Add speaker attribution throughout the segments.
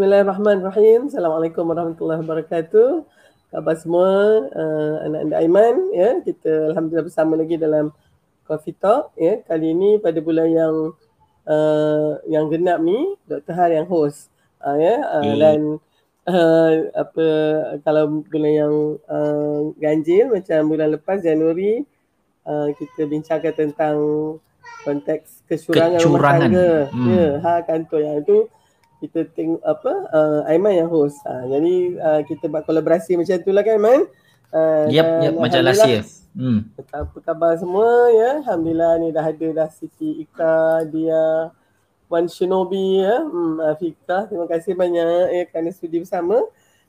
Speaker 1: Bismillahirrahmanirrahim. Assalamualaikum warahmatullahi wabarakatuh. Khabar semua uh, anak-anak Aiman ya. Kita alhamdulillah bersama lagi dalam Coffee Talk ya. Kali ini pada bulan yang uh, yang genap ni Dr. Har yang host uh, ya uh, hmm. dan uh, apa kalau bulan yang uh, ganjil macam bulan lepas Januari uh, kita bincangkan tentang konteks kecurangan, kecurangan. rumah tangga hmm. ya ha kantor yang itu kita tengok apa uh, Aiman yang host. Uh, jadi uh, kita buat kolaborasi macam tu lah kan Aiman.
Speaker 2: Uh, yep, yep macam last year. Hmm.
Speaker 1: Apa khabar semua ya? Alhamdulillah ni dah ada dah Siti Ika, dia Wan Shinobi ya. Hmm, Afika, terima kasih banyak ya kerana sudi bersama.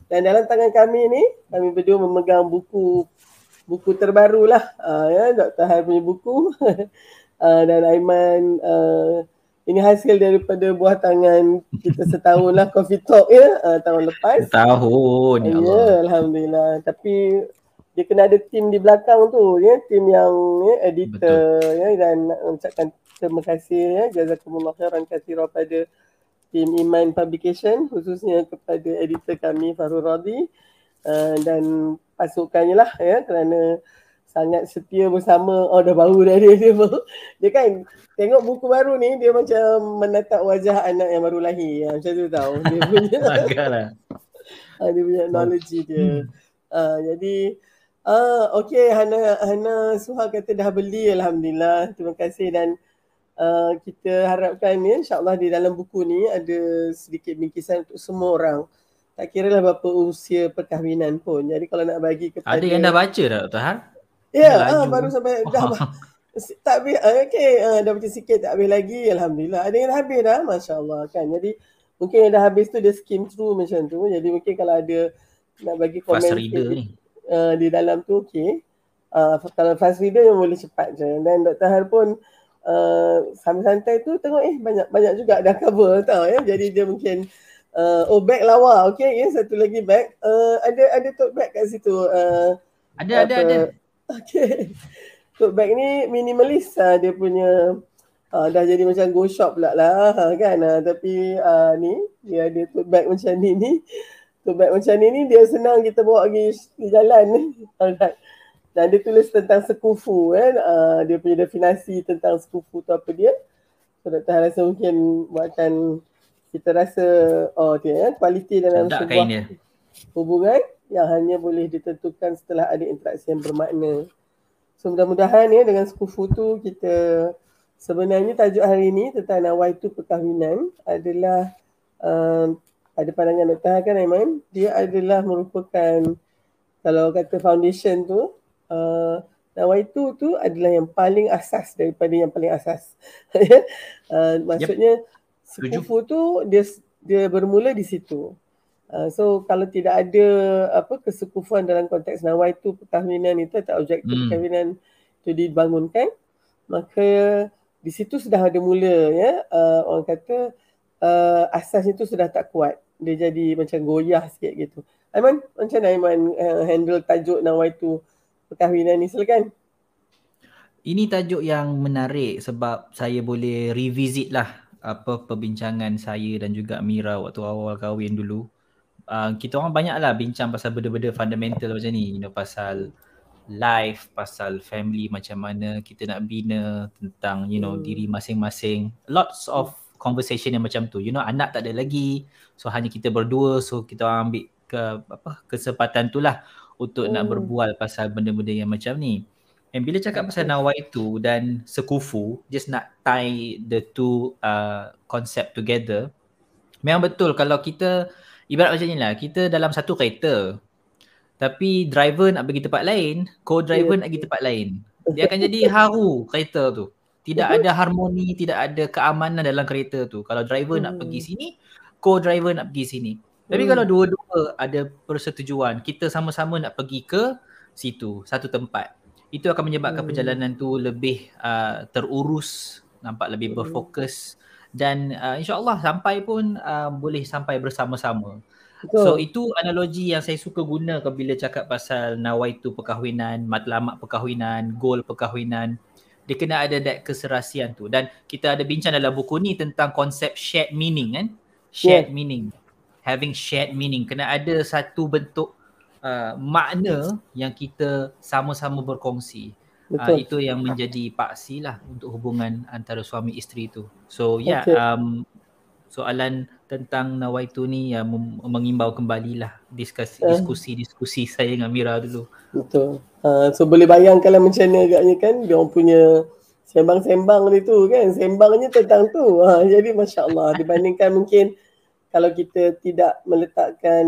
Speaker 1: Dan dalam tangan kami ni, kami berdua memegang buku buku terbaru lah. Uh, ya, Dr. Hai punya buku. uh, dan Aiman uh, ini hasil daripada buah tangan kita setahun lah coffee talk ya. Uh, tahun lepas.
Speaker 2: Tahun ya,
Speaker 1: ya Alhamdulillah. Tapi dia kena ada tim di belakang tu ya, tim yang ya, editor Betul. ya. Dan ucapkan terima kasih ya. Jazakumullah khairan katsira pada tim Iman Publication khususnya kepada editor kami Farul Radi uh, dan pasukannya lah ya. Kerana sangat setia bersama. Oh dah baru dah dia dia, dia kan tengok buku baru ni dia macam menatap wajah anak yang baru lahir. Ya, macam tu tahu dia punya agaklah. Ah, dia punya knowledge dia. Uh, jadi uh, okey Hana Hana Suha kata dah beli alhamdulillah. Terima kasih. Dan uh, kita harapkan ya insyaallah di dalam buku ni ada sedikit bingkisan untuk semua orang. Tak kira lah berapa usia perkahwinan pun. Jadi kalau nak bagi kepada...
Speaker 2: Ada yang dah baca tak Dr. Han?
Speaker 1: Ya, ah, baru sampai dah tak habis. Ah, okey, ah, dah baca sikit tak habis lagi. Alhamdulillah. Ada yang habis dah, masya-Allah kan. Jadi mungkin yang dah habis tu dia skim through macam tu. Jadi mungkin kalau ada nak bagi komen fast reader ni. Uh, di dalam tu okey. Uh, kalau fast reader yang boleh cepat je. Dan Dr. Har pun uh, santai tu tengok eh banyak banyak juga dah cover tau ya. Jadi dia mungkin uh, oh bag lawa okey ya satu lagi bag. Uh, ada ada tote bag kat situ. Uh,
Speaker 2: ada apa, ada ada.
Speaker 1: Okay. Tote bag ni minimalis uh, dia punya uh, dah jadi macam go shop pula lah uh, kan. Uh, tapi uh, ni dia ada tote bag macam ni ni. Tote bag macam ni ni dia senang kita bawa pergi di jalan ni. Alright. Dan dia tulis tentang sekufu kan. Uh, dia punya definasi tentang sekufu tu apa dia. So Dr. rasa mungkin buatkan kita rasa oh dia kualiti dalam Sedap sebuah hubungan yang hanya boleh ditentukan setelah ada interaksi yang bermakna. So mudah-mudahan ya dengan sekufu tu kita sebenarnya tajuk hari ini tentang nawaitu perkahwinan adalah um, ada pandangan Dr. kan Aiman, dia adalah merupakan kalau kata foundation tu uh, nawaitu tu adalah yang paling asas daripada yang paling asas. uh, maksudnya yep. sekufu tu dia dia bermula di situ. Uh, so kalau tidak ada apa kesekufuan dalam konteks nawaitu perkahwinan itu atau objek hmm. perkahwinan itu dibangunkan maka di situ sudah ada mula ya uh, orang kata uh, asas itu sudah tak kuat dia jadi macam goyah sikit gitu. Aiman macam mana Aiman uh, handle tajuk nawaitu perkahwinan ni silakan.
Speaker 2: Ini tajuk yang menarik sebab saya boleh revisit lah apa perbincangan saya dan juga Mira waktu awal kahwin dulu uh, kita orang banyak lah bincang pasal benda-benda fundamental macam ni, you know, pasal life, pasal family macam mana kita nak bina tentang, you know, hmm. diri masing-masing. Lots of conversation yang macam tu. You know, anak tak ada lagi. So hanya kita berdua, so kita orang ambil ke apa kesempatan tu lah untuk hmm. nak berbual pasal benda-benda yang macam ni. And bila cakap pasal nawai tu dan sekufu, just nak tie the two uh, concept together. Memang betul kalau kita ibarat macam ni lah, kita dalam satu kereta tapi driver nak pergi tempat lain, co-driver yeah. nak pergi tempat lain. Dia akan jadi haru kereta tu. Tidak ada harmoni, tidak ada keamanan dalam kereta tu. Kalau driver hmm. nak pergi hmm. sini, co-driver nak pergi sini. Tapi hmm. kalau dua-dua ada persetujuan, kita sama-sama nak pergi ke situ, satu tempat. Itu akan menyebabkan hmm. perjalanan tu lebih uh, terurus, nampak lebih hmm. berfokus dan uh, insyaallah sampai pun uh, boleh sampai bersama-sama. Betul. So itu analogi yang saya suka guna bila cakap pasal nawaitu perkahwinan, matlamat perkahwinan, goal perkahwinan. Dia kena ada that keserasian tu dan kita ada bincang dalam buku ni tentang konsep shared meaning kan? Shared yeah. meaning. having shared meaning kena ada satu bentuk uh, makna yang kita sama-sama berkongsi uh, itu yang menjadi paksi lah untuk hubungan antara suami isteri tu. So ya yeah, okay. um, soalan tentang nawaitu ni yang uh, mengimbau kembalilah diskusi uh. diskusi saya dengan Mira dulu.
Speaker 1: Betul. Uh, so boleh bayangkan lah macam mana agaknya kan? Dia orang punya sembang-sembang ni tu kan? Sembangnya tentang tu. Ha, jadi masya-Allah dibandingkan mungkin kalau kita tidak meletakkan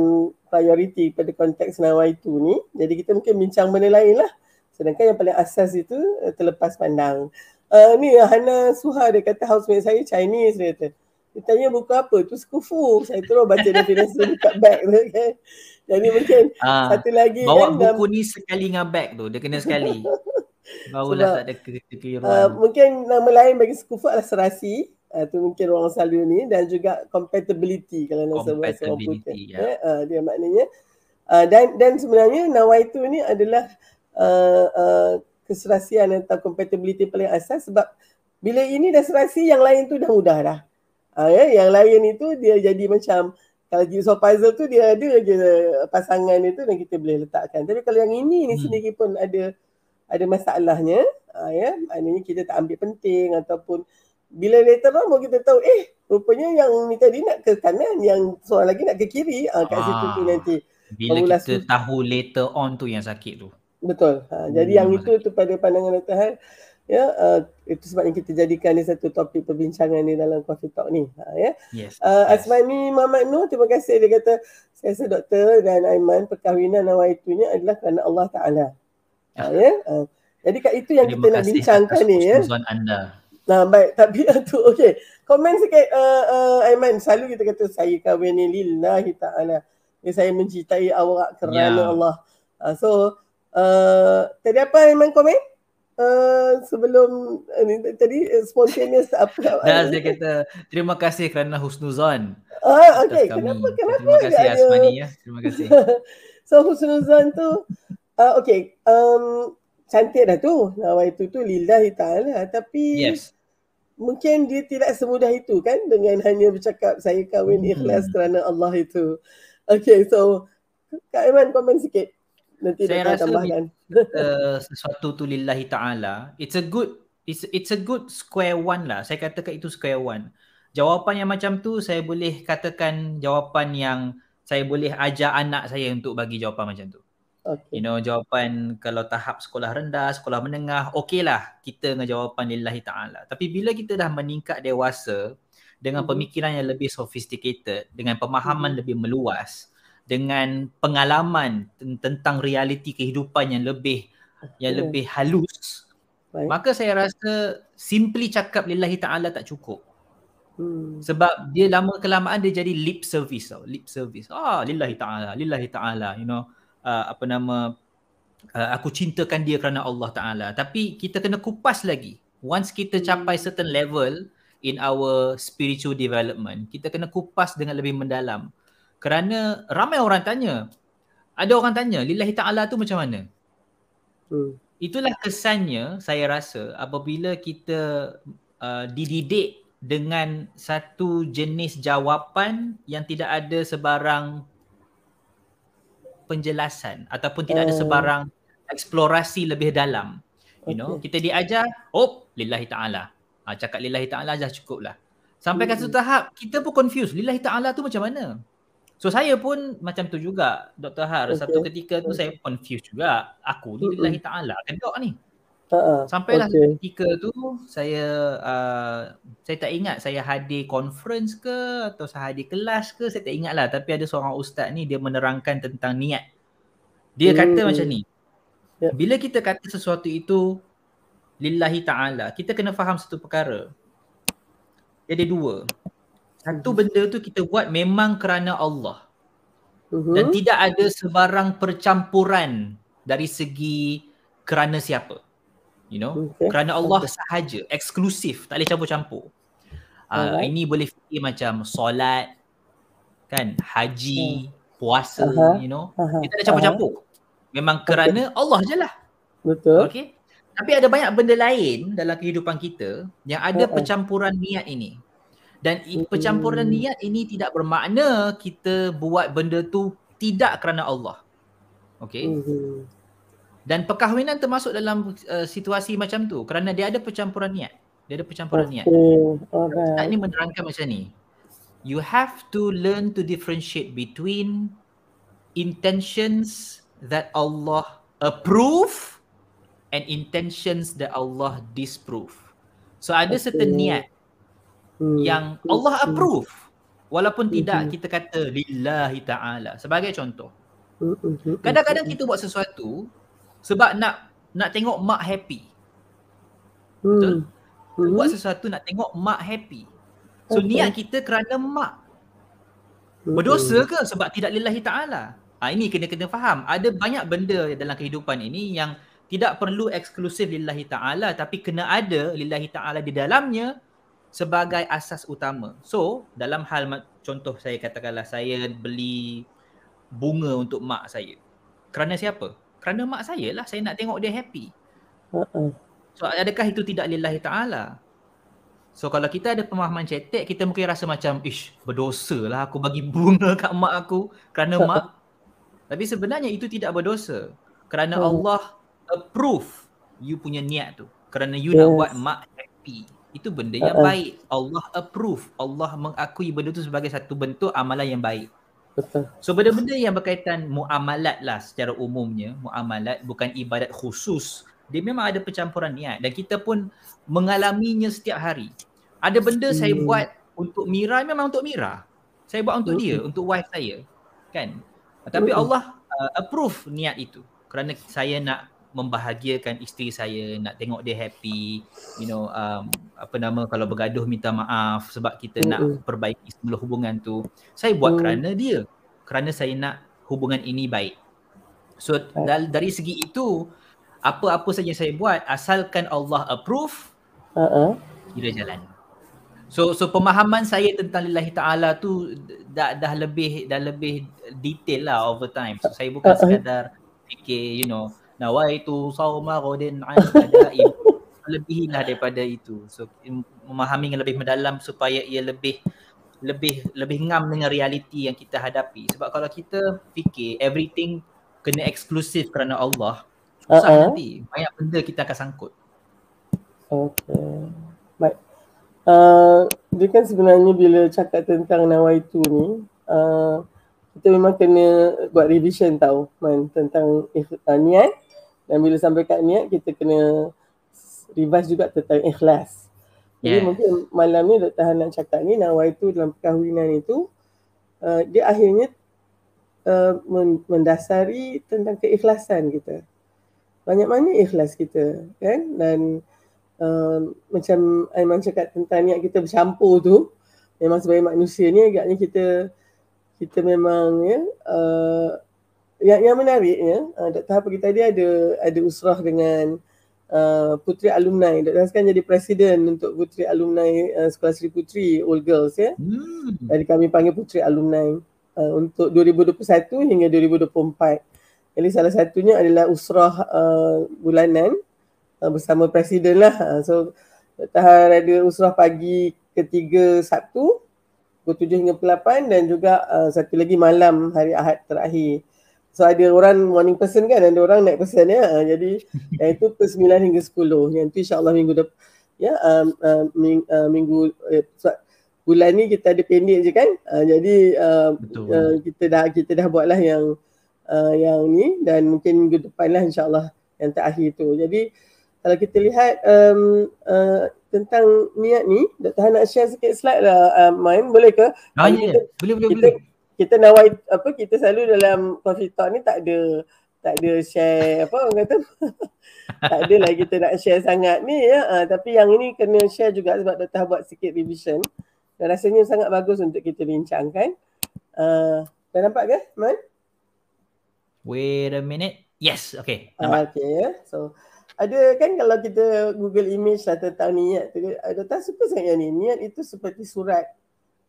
Speaker 1: prioriti pada konteks nawaitu ni jadi kita mungkin bincang benda lain lah sedangkan yang paling asas itu uh, terlepas pandang. Uh, ni Hana Suha dia kata housemate saya Chinese dia kata. Dia tanya buku apa? Tu skufu saya terus baca definisi dekat bag tu kan. Jadi mungkin uh, satu lagi
Speaker 2: bawa kan bawa buku ni sekali dengan bag tu dia kena sekali. Barulah tak ada kekeliruan uh,
Speaker 1: mungkin nama lain bagi skufu adalah serasi. Uh, tu mungkin orang selalu ni dan juga compatibility kalau nak sebut orang putih. Ya. Yeah. Uh, dia maknanya. Uh, dan dan sebenarnya nawaitu ni adalah uh, uh, keserasian atau compatibility paling asas sebab bila ini dah serasi yang lain tu dah mudah dah. Uh, ya, yang lain itu dia jadi macam kalau jigsaw puzzle tu dia ada je pasangan itu dan kita boleh letakkan. Tapi kalau yang ini ni hmm. sendiri pun ada ada masalahnya, uh, ya, maknanya kita tak ambil penting ataupun bila later on baru kita tahu eh rupanya yang ni tadi nak ke kanan yang seorang lagi nak ke kiri ah kat ah, situ tu nanti
Speaker 2: bila kita tahu later on tu yang sakit tu
Speaker 1: betul. Ha, hmm, jadi yang itu tu pada pandangan Tuhan ya uh, itu sebabnya kita jadikan ni satu topik perbincangan ni dalam coffee talk ni. Ha, ya. Yes, uh, yes. Asmani Muhammad Nur terima kasih. Dia kata saya rasa doktor dan Aiman perkahwinan nawaitunya adalah kerana Allah Taala. Ha, ya. Uh, jadi kat itu yang terima kita nak bincangkan ni ya. anda. Nah baik. Tapi tu okey. Komen sikit uh, uh, Aiman. Selalu kita kata saya kahwin ni lillahi taala. Ya, saya mencintai awak kerana yeah. Allah. Uh, so uh, tadi apa Aiman komen? Uh, sebelum uh, tadi uh, spontaneous apa
Speaker 2: Dah saya kata terima kasih kerana husnuzon.
Speaker 1: Ah okey kenapa kenapa
Speaker 2: Terima kasih Asmani ya. Terima kasih.
Speaker 1: so husnuzon tu uh, okey um, cantik dah tu nawa itu tu lillahi ta'ala tapi yes. mungkin dia tidak semudah itu kan dengan hanya bercakap saya kahwin hmm. ikhlas kerana Allah itu okay so Kak Iman komen sikit nanti saya rasa tambahkan
Speaker 2: uh, sesuatu tu lillahi ta'ala it's a good it's, it's a good square one lah saya katakan itu square one jawapan yang macam tu saya boleh katakan jawapan yang saya boleh ajar anak saya untuk bagi jawapan macam tu Okay. You know jawapan kalau tahap sekolah rendah, sekolah menengah, okeylah kita dengan jawapan lillahi ta'ala. Tapi bila kita dah meningkat dewasa dengan mm-hmm. pemikiran yang lebih sophisticated, dengan pemahaman mm-hmm. lebih meluas, dengan pengalaman tentang realiti kehidupan yang lebih yang lebih halus, Baik. maka saya rasa simply cakap lillahi ta'ala tak cukup. Hmm. Sebab dia lama kelamaan dia jadi lip service tau. Lip service. Ah lillahi ta'ala, lillahi ta'ala, you know uh, apa nama uh, aku cintakan dia kerana Allah Taala tapi kita kena kupas lagi once kita capai certain level in our spiritual development kita kena kupas dengan lebih mendalam kerana ramai orang tanya ada orang tanya lillahi taala tu macam mana hmm. itulah kesannya saya rasa apabila kita uh, dididik dengan satu jenis jawapan yang tidak ada sebarang penjelasan ataupun tidak ada oh. sebarang eksplorasi lebih dalam. You know, kita diajar, oh, lillahi ta'ala. Ha, cakap lillahi ta'ala dah cukup lah. Sampai hmm. ke satu tahap, kita pun confused. Lillahi ta'ala tu macam mana? So saya pun macam tu juga, Dr. Har. Okay. Satu ketika tu saya confused juga. Aku ni lillahi ta'ala. Kedok ni. Uh-uh. Sampailah okay. ketika tu saya uh, saya tak ingat saya hadir conference ke atau saya hadir kelas ke saya tak ingat lah tapi ada seorang ustaz ni dia menerangkan tentang niat. Dia hmm. kata macam ni. Yeah. Bila kita kata sesuatu itu lillahi ta'ala kita kena faham satu perkara. Ada dua. Satu hmm. benda tu kita buat memang kerana Allah. Uh-huh. Dan tidak ada sebarang percampuran dari segi kerana siapa you know okay. kerana Allah okay. sahaja eksklusif tak boleh campur-campur uh, ini boleh fikir macam solat kan haji hmm. puasa uh-huh. you know uh-huh. kita tak campur-campur memang kerana okay. Allah je lah
Speaker 1: betul
Speaker 2: okey tapi ada banyak benda lain dalam kehidupan kita yang ada uh-huh. percampuran niat ini Dan percampuran
Speaker 1: Hmm.
Speaker 2: niat ini tidak bermakna kita buat benda tu tidak kerana Allah. Okay.
Speaker 1: Mhm.
Speaker 2: Dan perkahwinan termasuk dalam uh, situasi macam tu kerana dia ada percampuran niat. Dia ada percampuran niat.
Speaker 1: Okay.
Speaker 2: Ustaz
Speaker 1: Alright.
Speaker 2: ni menerangkan macam ni. You have to learn to differentiate between intentions that Allah approve and intentions that Allah disprove. So ada certain
Speaker 1: Okay.
Speaker 2: niat
Speaker 1: Hmm.
Speaker 2: Yang Allah
Speaker 1: Hmm.
Speaker 2: approve walaupun tidak kita kata lillahi ta'ala. Sebagai contoh,
Speaker 1: Hmm, hmm, hmm,
Speaker 2: kadang-kadang
Speaker 1: hmm,
Speaker 2: kita buat sesuatu sebab nak nak tengok mak happy.
Speaker 1: hmm.
Speaker 2: betul?
Speaker 1: Hmm.
Speaker 2: Buat sesuatu nak tengok mak happy. So
Speaker 1: Okay.
Speaker 2: niat kita kerana mak
Speaker 1: Hmm,
Speaker 2: Berdosa ke sebab tidak lillahi ta'ala? Ha, ini kena kena faham. Ada banyak benda dalam kehidupan ini yang tidak perlu eksklusif lillahi ta'ala tapi kena ada lillahi ta'ala di dalamnya sebagai asas utama. So, dalam hal contoh saya katakanlah saya beli bunga untuk mak saya. Kerana siapa? Kerana mak saya lah. Saya nak tengok dia happy.
Speaker 1: Uh-uh.
Speaker 2: So, adakah itu tidak lillahi ta'ala? So kalau kita ada pemahaman cetek, kita mungkin rasa macam, ish berdosa lah aku bagi bunga kat mak aku kerana mak. Tapi sebenarnya itu tidak berdosa. Kerana. Allah approve you punya niat tu. Kerana you nak
Speaker 1: Yes.
Speaker 2: buat mak happy. Itu benda yang
Speaker 1: Uh-uh.
Speaker 2: baik. Allah approve. Allah mengakui benda tu sebagai satu bentuk amalan yang baik.
Speaker 1: Betul.
Speaker 2: So benda-benda yang berkaitan muamalat lah secara umumnya, muamalat bukan ibadat khusus. Dia memang ada percampuran niat dan kita pun mengalaminya setiap hari. Ada benda hmm. saya buat untuk Mira memang untuk Mira. Saya buat untuk
Speaker 1: Hmm.
Speaker 2: dia, untuk wife saya. Kan? Tapi
Speaker 1: Hmm.
Speaker 2: Allah uh, approve niat itu kerana saya nak membahagiakan isteri saya, nak tengok dia happy, you know, um, apa nama kalau bergaduh minta maaf sebab kita nak
Speaker 1: Mm-mm.
Speaker 2: perbaiki semula hubungan tu. Saya buat
Speaker 1: Hmm.
Speaker 2: kerana dia. Kerana saya nak hubungan ini baik. So dal- dari segi itu apa-apa saja saya buat asalkan Allah approve
Speaker 1: Uh-uh.
Speaker 2: kira jalan. So so pemahaman saya tentang lillahi taala tu dah dah lebih dah lebih detail lah over time. So saya bukan
Speaker 1: Uh-uh.
Speaker 2: sekadar fikir you know nawaitu sauma ghadin an ada'i lebih lah daripada itu. So memahami yang lebih mendalam supaya ia lebih lebih lebih ngam dengan realiti yang kita hadapi. Sebab kalau kita fikir everything kena eksklusif kerana Allah, susah
Speaker 1: Uh-uh.
Speaker 2: nanti. Banyak benda kita akan sangkut.
Speaker 1: Okay. Baik. Uh, dia kan sebenarnya bila cakap tentang nawaitu ni, uh, kita memang kena buat revision tau man, tentang uh, niat dan bila sampai kat niat kita kena revise juga tentang ikhlas. Jadi mungkin malam ni Dr. Han nak cakap ni nawaitu dalam perkahwinan itu uh, dia akhirnya uh, men- mendasari tentang keikhlasan kita. Banyak mana ikhlas kita kan dan uh, macam Aiman cakap tentang niat kita bercampur tu memang sebagai manusia ni agaknya kita kita memang ya uh, yang yang menariknya uh, Dr. Hapa kita tadi ada ada usrah dengan uh, Puteri Alumni. Dr. Haskan jadi presiden untuk Puteri Alumni uh, Sekolah Sri Puteri All Girls ya.
Speaker 2: Hmm.
Speaker 1: Jadi kami panggil Puteri Alumni uh, untuk 2021 hingga 2024. Jadi salah satunya adalah usrah uh, bulanan uh, bersama presiden lah. Uh, so Dr. Ada usrah pagi ketiga Sabtu pukul 7 hingga pukul 8 dan juga uh, satu lagi malam hari Ahad terakhir. So ada orang morning person kan, ada orang night person ya. Uh, jadi yang itu pukul 9 hingga 10. Yang itu insyaAllah minggu depan ya um, uh, ming, uh, minggu uh, bulan ni kita ada pendek je kan. Uh, jadi uh,
Speaker 2: Betul.
Speaker 1: uh, kita dah kita dah buatlah yang uh, yang ni dan mungkin minggu depan lah insyaAllah yang terakhir tu. Jadi kalau kita lihat um, uh, tentang niat ni, Dr. Han nak share sikit slide lah uh, Main, boleh ke?
Speaker 2: Ah, ya, ya. Boleh, boleh,
Speaker 1: kita
Speaker 2: boleh.
Speaker 1: Kita nawai apa kita selalu dalam coffee talk ni tak ada tak ada share apa orang kata tak ada lah kita nak share sangat ni ya uh, tapi yang ini kena share juga sebab Dr. buat sikit revision dan rasanya sangat bagus untuk kita bincangkan uh, dah nampak ke Man?
Speaker 2: Wait a minute. Yes, okay.
Speaker 1: Ah,
Speaker 2: Nampak.
Speaker 1: okay ya so ada kan kalau kita google image lah tentang niat tu uh, Dr. suka sangat yang ni niat itu seperti surat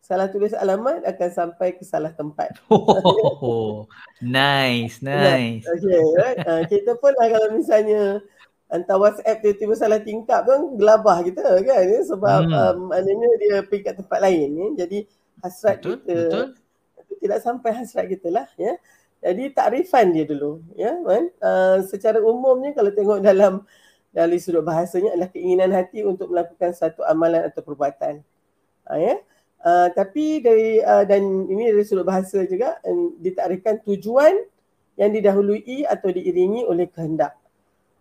Speaker 1: salah tulis alamat akan sampai ke salah tempat
Speaker 2: Oh, nice, nice.
Speaker 1: Okay, right? Uh, kita pun lah kalau misalnya hantar WhatsApp tiba-tiba salah tingkap kan gelabah kita kan ya? sebab hmm. um, maknanya dia pergi kat tempat lain ya? jadi hasrat betul, kita betul. tidak sampai hasrat kita lah ya jadi takrifan dia dulu ya kan uh, secara umumnya kalau tengok dalam dari sudut bahasanya adalah keinginan hati untuk melakukan satu amalan atau perbuatan uh, ya uh, tapi dari uh, dan ini dari sudut bahasa juga um, ditakrifkan tujuan yang didahului atau diiringi oleh kehendak.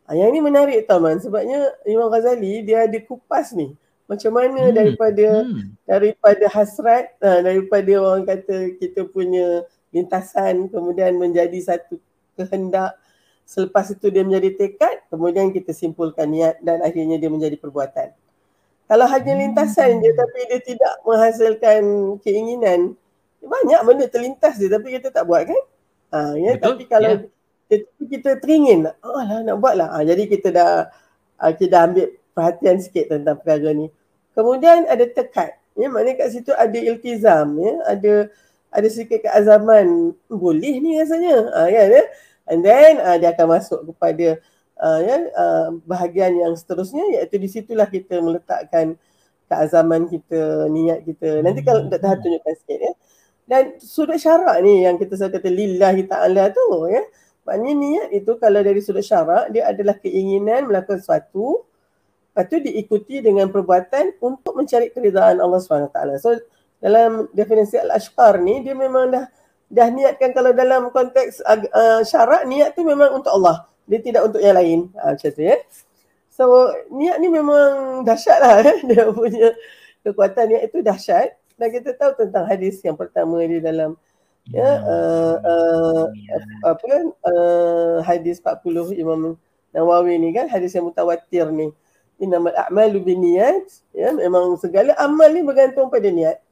Speaker 1: Ha, yang ini menarik Taman sebabnya Imam Ghazali dia ada kupas ni. Macam mana hmm. daripada hmm. daripada hasrat uh, daripada orang kata kita punya lintasan kemudian menjadi satu kehendak. Selepas itu dia menjadi tekad kemudian kita simpulkan niat dan akhirnya dia menjadi perbuatan kalau hanya hmm. lintasan je tapi dia tidak menghasilkan keinginan banyak benda terlintas je tapi kita tak buat kan ha, ya? tapi kalau yeah tetapi kita teringin oh lah nak buat lah. Ha, jadi kita dah uh, kita dah ambil perhatian sikit tentang perkara ni. Kemudian ada tekad. Ya, maknanya kat situ ada iltizam. Ya, ada ada sikit keazaman. Boleh ni rasanya. Ha, kan, ya? And then uh, dia akan masuk kepada uh, ya, uh, bahagian yang seterusnya iaitu di situlah kita meletakkan keazaman kita, niat kita. Nanti kalau tak tahan tunjukkan sikit ya. Dan sudut syarak ni yang kita selalu kata lillahi ta'ala tu ya. Maknanya niat itu kalau dari sudut syarak dia adalah keinginan melakukan sesuatu lepas tu diikuti dengan perbuatan untuk mencari keridaan Allah SWT. So dalam definisi al-ashqar ni dia memang dah dah niatkan kalau dalam konteks uh, syarak niat tu memang untuk Allah. Dia tidak untuk yang lain. Ha, macam tu ya. So niat ni memang dahsyat lah eh. dia punya kekuatan niat itu dahsyat. Dan kita tahu tentang hadis yang pertama di dalam ya uh, uh, apa kan uh, hadis 40 Imam Nawawi ni kan hadis yang mutawatir ni innamal a'malu binniyat ya memang segala amal ni bergantung pada niat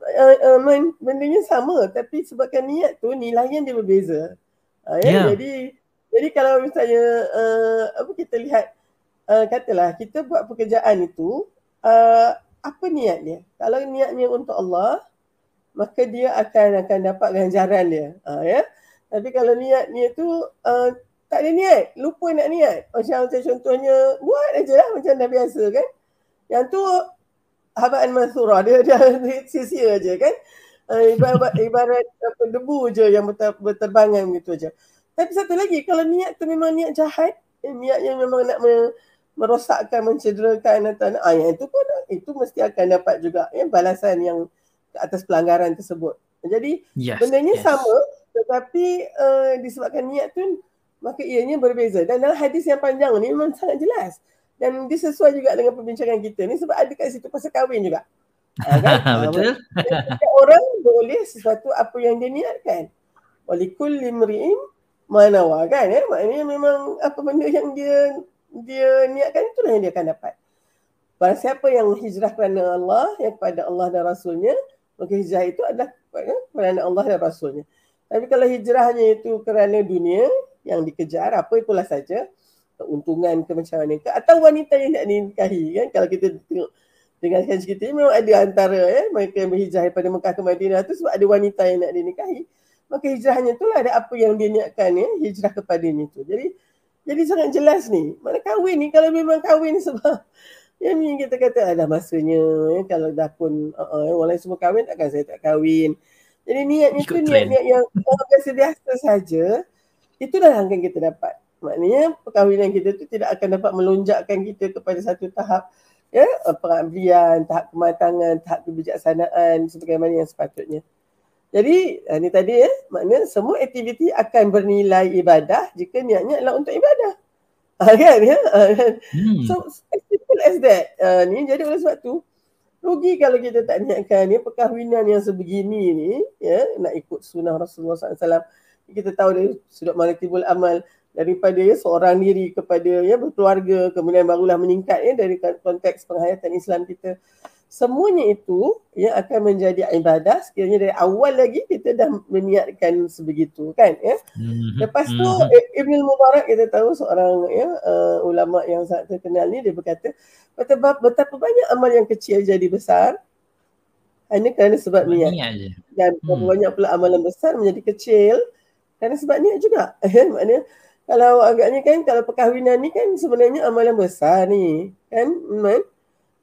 Speaker 1: uh, uh, bendanya sama tapi sebabkan niat tu nilainya dia berbeza uh, ya yeah. jadi jadi kalau misalnya uh, apa kita lihat uh, katalah kita buat pekerjaan itu uh, apa niat dia kalau niatnya untuk Allah maka dia akan akan dapat ganjaran dia. Ha, ya. Tapi kalau niat niat tu uh, tak ada niat, lupa nak niat. Macam, macam contohnya buat aja lah macam dah biasa kan. Yang tu habaan mansurah dia dia sia-sia aja kan. Uh, ibarat ibarat apa debu je yang berter, berterbangan gitu aja. Tapi satu lagi kalau niat tu memang niat jahat, eh, niat yang memang nak merosakkan, mencederakan atau ah, yang itu pun itu mesti akan dapat juga ya, balasan yang atas pelanggaran tersebut. Jadi yes, bendanya yes. sama tetapi uh, disebabkan niat tu maka ianya berbeza. Dan dalam hadis yang panjang ni memang sangat jelas. Dan dia sesuai juga dengan perbincangan kita ni sebab ada kat situ pasal kahwin juga. Ha, kan? Betul. orang boleh sesuatu apa yang dia niatkan. Walikul limri'in manawa kan ya. Maknanya memang apa benda yang dia dia niatkan itulah yang dia akan dapat. Barang siapa yang hijrah kerana Allah, yang kepada Allah dan Rasulnya, Maka hijrah itu adalah ya, kerana Allah dan Rasulnya. Tapi kalau hijrahnya itu kerana dunia yang dikejar, apa itulah saja, keuntungan ke macam mana ke, atau wanita yang nak dinikahi kan, kalau kita tengok dengarkan cerita ini memang ada antara ya, mereka yang berhijrah daripada Mekah ke Madinah itu sebab ada wanita yang nak dinikahi. Maka hijrahnya itulah ada apa yang dia niatkan ya, hijrah kepadanya itu. Jadi jadi sangat jelas ni. Mana kahwin ni kalau memang kahwin sebab yang ni kita kata ada masanya ya, kalau dah pun uh, uh, orang lain semua kahwin takkan saya tak kahwin. Jadi niatnya tu niat-niat yang orang biasa-biasa saja itulah yang akan kita dapat. Maknanya perkahwinan kita tu tidak akan dapat melonjakkan kita kepada satu tahap ya pengabdian, tahap kematangan, tahap kebijaksanaan sebagaimana yang sepatutnya. Jadi ini tadi ya, maknanya semua aktiviti akan bernilai ibadah jika niatnya adalah untuk ibadah. Ha, kan ya? Hmm. So simple as that. Uh, ni jadi oleh sebab tu rugi kalau kita tak niatkan ni perkahwinan yang sebegini ni ya nak ikut sunnah Rasulullah SAW. Kita tahu dari sudut malatibul amal daripada ya seorang diri kepada ya berkeluarga kemudian barulah meningkat ya dari konteks penghayatan Islam kita semuanya itu yang akan menjadi ibadah sekiranya dari awal lagi kita dah meniatkan sebegitu kan ya mm-hmm. lepas tu mm-hmm. Ibn Mubarak kita tahu seorang ya uh, ulama yang sangat terkenal ni dia berkata betapa, betapa banyak amal yang kecil jadi besar hanya kerana sebab niat dan hmm. banyak pula amalan besar menjadi kecil kerana sebab niat juga maknanya kalau agaknya kan kalau perkahwinan ni kan sebenarnya amalan besar ni kan man?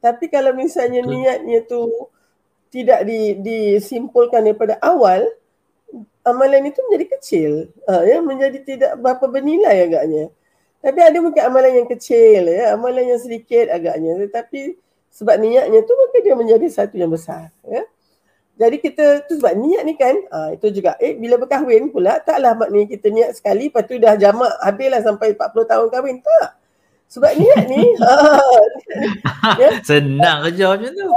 Speaker 1: Tapi kalau misalnya Betul. niatnya tu tidak di, disimpulkan daripada awal amalan itu menjadi kecil. Uh, ya menjadi tidak berapa bernilai agaknya. Tapi ada mungkin amalan yang kecil ya amalan yang sedikit agaknya. Tetapi sebab niatnya tu maka dia menjadi satu yang besar ya. Jadi kita tu sebab niat ni kan uh, itu juga eh bila berkahwin pula taklah maknanya kita niat sekali lepas tu dah jamak habislah sampai 40 tahun kahwin. Tak sebab niat ni
Speaker 2: ha, ya? senang kerja macam tu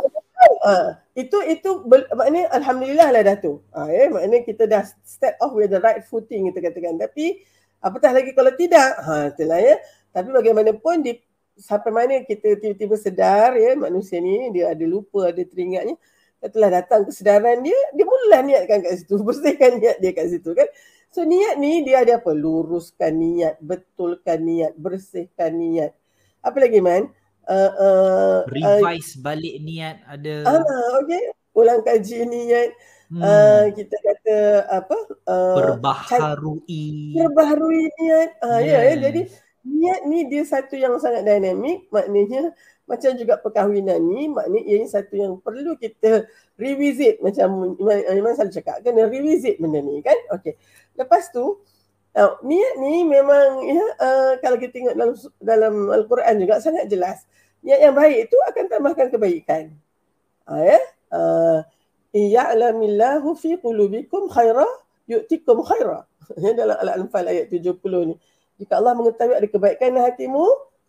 Speaker 1: uh, itu itu maknanya alhamdulillah lah dah tu. Ha, eh maknanya kita dah step off with the right footing kita katakan. Tapi apatah lagi kalau tidak. Ha itulah ya. Tapi bagaimanapun di sampai mana kita tiba-tiba sedar ya manusia ni dia ada lupa ada teringatnya telah datang kesedaran dia dia mula niatkan kat situ bersihkan niat dia kat situ kan so niat ni dia ada apa? Luruskan niat betulkan niat bersihkan niat. Apa lagi man?
Speaker 2: Uh, uh, revise uh, balik niat ada.
Speaker 1: Ah okey. Ulang kaji niat. Hmm. uh, kita kata apa?
Speaker 2: Uh, perbaharui.
Speaker 1: Perbaharui niat. Ah yes. ya. Ya jadi niat ni dia satu yang sangat dinamik. Maknanya macam juga perkahwinan ni maknanya ia satu yang perlu kita revisit. Macam Iman selalu cakap kena revisit benda ni kan? Okey lepas tu uh, niat ni memang ya uh, kalau kita tengok dalam dalam al-Quran juga sangat jelas niat yang baik itu akan tambahkan kebaikan. Ha, ya? Uh, Iya'lamillahu fi qulubikum khaira yu'tikum khaira. Ya, dalam Al-Anfal ayat 70 ni. Jika Allah mengetahui ada kebaikan dalam hatimu,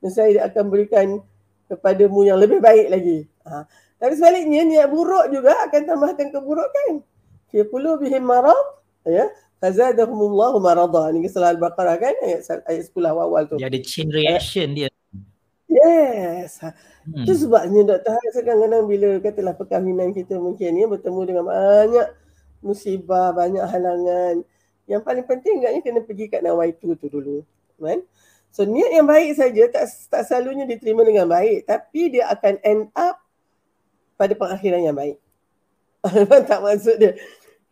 Speaker 1: saya akan berikan kepadamu yang lebih baik lagi. Ha. Tapi sebaliknya, niat buruk juga akan tambahkan keburukan. Fi qulubihim marad. Ya. Fazadahumullahu marada. Ini kisah Al-Baqarah kan? Ayat, ayat 10 awal tu.
Speaker 2: Dia ada chain reaction dia.
Speaker 1: Yes. Hmm. Itu sebabnya Dr. Hans kadang-kadang bila katalah perkahwinan kita mungkin ya bertemu dengan banyak musibah, banyak halangan. Yang paling penting agaknya kena pergi kat nawaitu tu dulu. Kan? So niat yang baik saja tak tak selalunya diterima dengan baik tapi dia akan end up pada pengakhiran yang baik. tak maksud dia.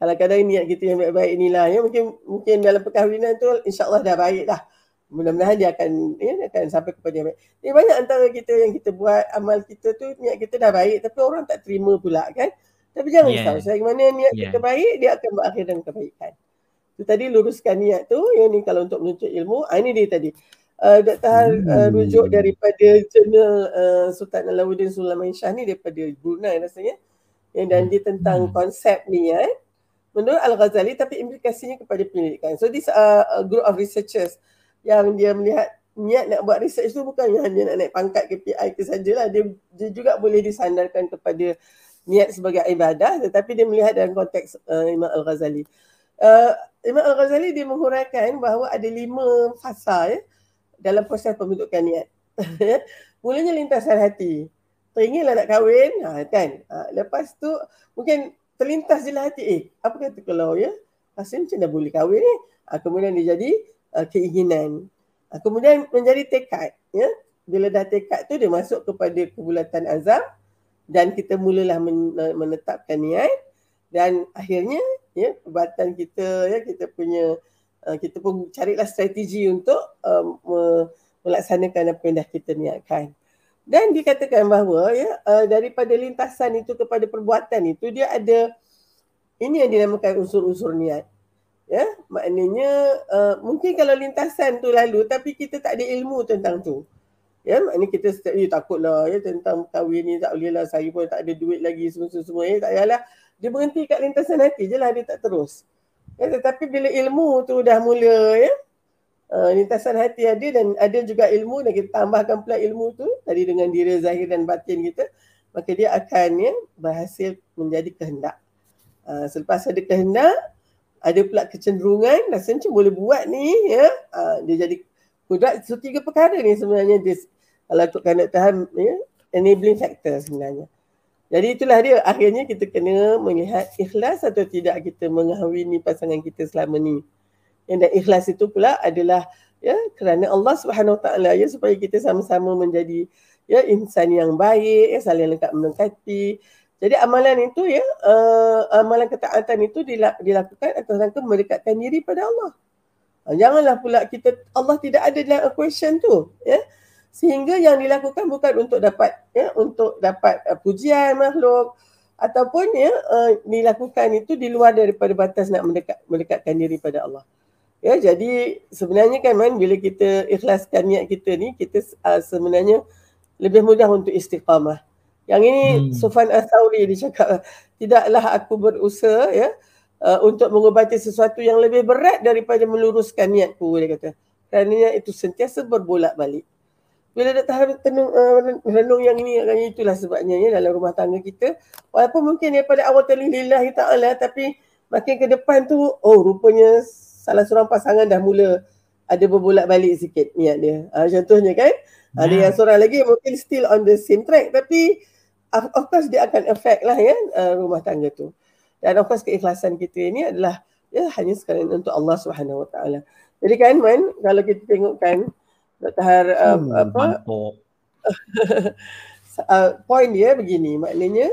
Speaker 1: Kalau kadang niat kita yang baik-baik inilah ya mungkin mungkin dalam perkahwinan tu insya-Allah dah baik dah mudah-mudahan dia akan ya, dia akan sampai kepada yang baik. Dia banyak antara kita yang kita buat amal kita tu niat kita dah baik tapi orang tak terima pula kan. Tapi jangan yeah. risau. Selagi mana niat yeah. kita baik dia akan berakhir dengan kebaikan. Tu tadi luruskan niat tu yang ni kalau untuk menuntut ilmu. Ah, ini dia tadi. Uh, Dr. Hal hmm. uh, rujuk daripada jurnal uh, Sultan Alauddin Sulaiman Shah ni daripada Brunei rasanya. Yang dan dia tentang hmm. konsep ni ya. Eh. Menurut Al-Ghazali tapi implikasinya kepada penyelidikan. So this are a group of researchers yang dia melihat niat nak buat research tu bukan hanya nak naik pangkat KPI ke sajalah dia, dia juga boleh disandarkan kepada niat sebagai ibadah tetapi dia melihat dalam konteks uh, Imam Al-Ghazali. Uh, Imam Al-Ghazali dia menghuraikan bahawa ada lima fasa ya, dalam proses pembentukan niat. Ya. Mulanya lintasan hati. Teringinlah nak kahwin, ha, kan? Ha, lepas tu mungkin terlintas je lah hati, eh apa kata kalau ya, rasa macam dah boleh kahwin ni. Ha, kemudian dia jadi uh, keinginan. Uh, kemudian menjadi tekad. Ya? Bila dah tekad tu dia masuk kepada kebulatan azam dan kita mulalah menetapkan niat dan akhirnya ya perbuatan kita ya kita punya uh, kita pun carilah strategi untuk um, melaksanakan apa yang dah kita niatkan. Dan dikatakan bahawa ya uh, daripada lintasan itu kepada perbuatan itu dia ada ini yang dinamakan unsur-unsur niat. Ya maknanya uh, mungkin kalau lintasan tu lalu tapi kita tak ada ilmu tentang tu. Ya maknanya kita setiap eh, takutlah ya tentang kahwin ni tak boleh lah saya pun tak ada duit lagi semua semua ya tak payahlah. Dia berhenti kat lintasan hati je lah dia tak terus. Ya tetapi bila ilmu tu dah mula ya uh, lintasan hati ada dan ada juga ilmu dan kita tambahkan pula ilmu tu tadi dengan diri zahir dan batin kita maka dia akan ya berhasil menjadi kehendak. Uh, selepas ada kehendak ada pula kecenderungan rasa macam boleh buat ni ya uh, dia jadi kudrat so tiga perkara ni sebenarnya. Dia kalau ikutkan Dr. Han ya, enabling factor sebenarnya. Jadi itulah dia. Akhirnya kita kena melihat ikhlas atau tidak kita mengahwini pasangan kita selama ni yang dan ikhlas itu pula adalah ya kerana Allah Subhanahu taala ya supaya kita sama-sama menjadi ya insan yang baik ya saling lengkap melengkapi jadi amalan itu ya, uh, amalan ketaatan itu dilakukan atas rangka mendekatkan diri pada Allah. Ha, janganlah pula kita Allah tidak ada dalam equation tu ya. Sehingga yang dilakukan bukan untuk dapat ya untuk dapat uh, pujian makhluk ataupun ya uh, dilakukan itu di luar daripada batas nak mendekat mendekatkan diri pada Allah. Ya jadi sebenarnya kan man bila kita ikhlaskan niat kita ni kita uh, sebenarnya lebih mudah untuk istiqamah. Yang ini hmm. Sufan As-Sauri dia cakap tidaklah aku berusaha ya uh, untuk mengubati sesuatu yang lebih berat daripada meluruskan niatku dia kata. Kerana itu sentiasa berbolak-balik. Bila dah tahan tenung, uh, renung yang ini yang itulah sebabnya ya dalam rumah tangga kita walaupun mungkin daripada awal tali lillahi ta'ala tapi makin ke depan tu oh rupanya salah seorang pasangan dah mula ada berbolak-balik sikit niat dia. Uh, contohnya kan yeah. ada yang seorang lagi mungkin still on the same track tapi of course dia akan affect lah ya uh, rumah tangga tu. Dan of course keikhlasan kita ini adalah ya hanya sekali untuk Allah Subhanahu Wa Taala. Jadi kan man kalau kita tengokkan Dr. Har um, hmm, apa uh, point dia begini maknanya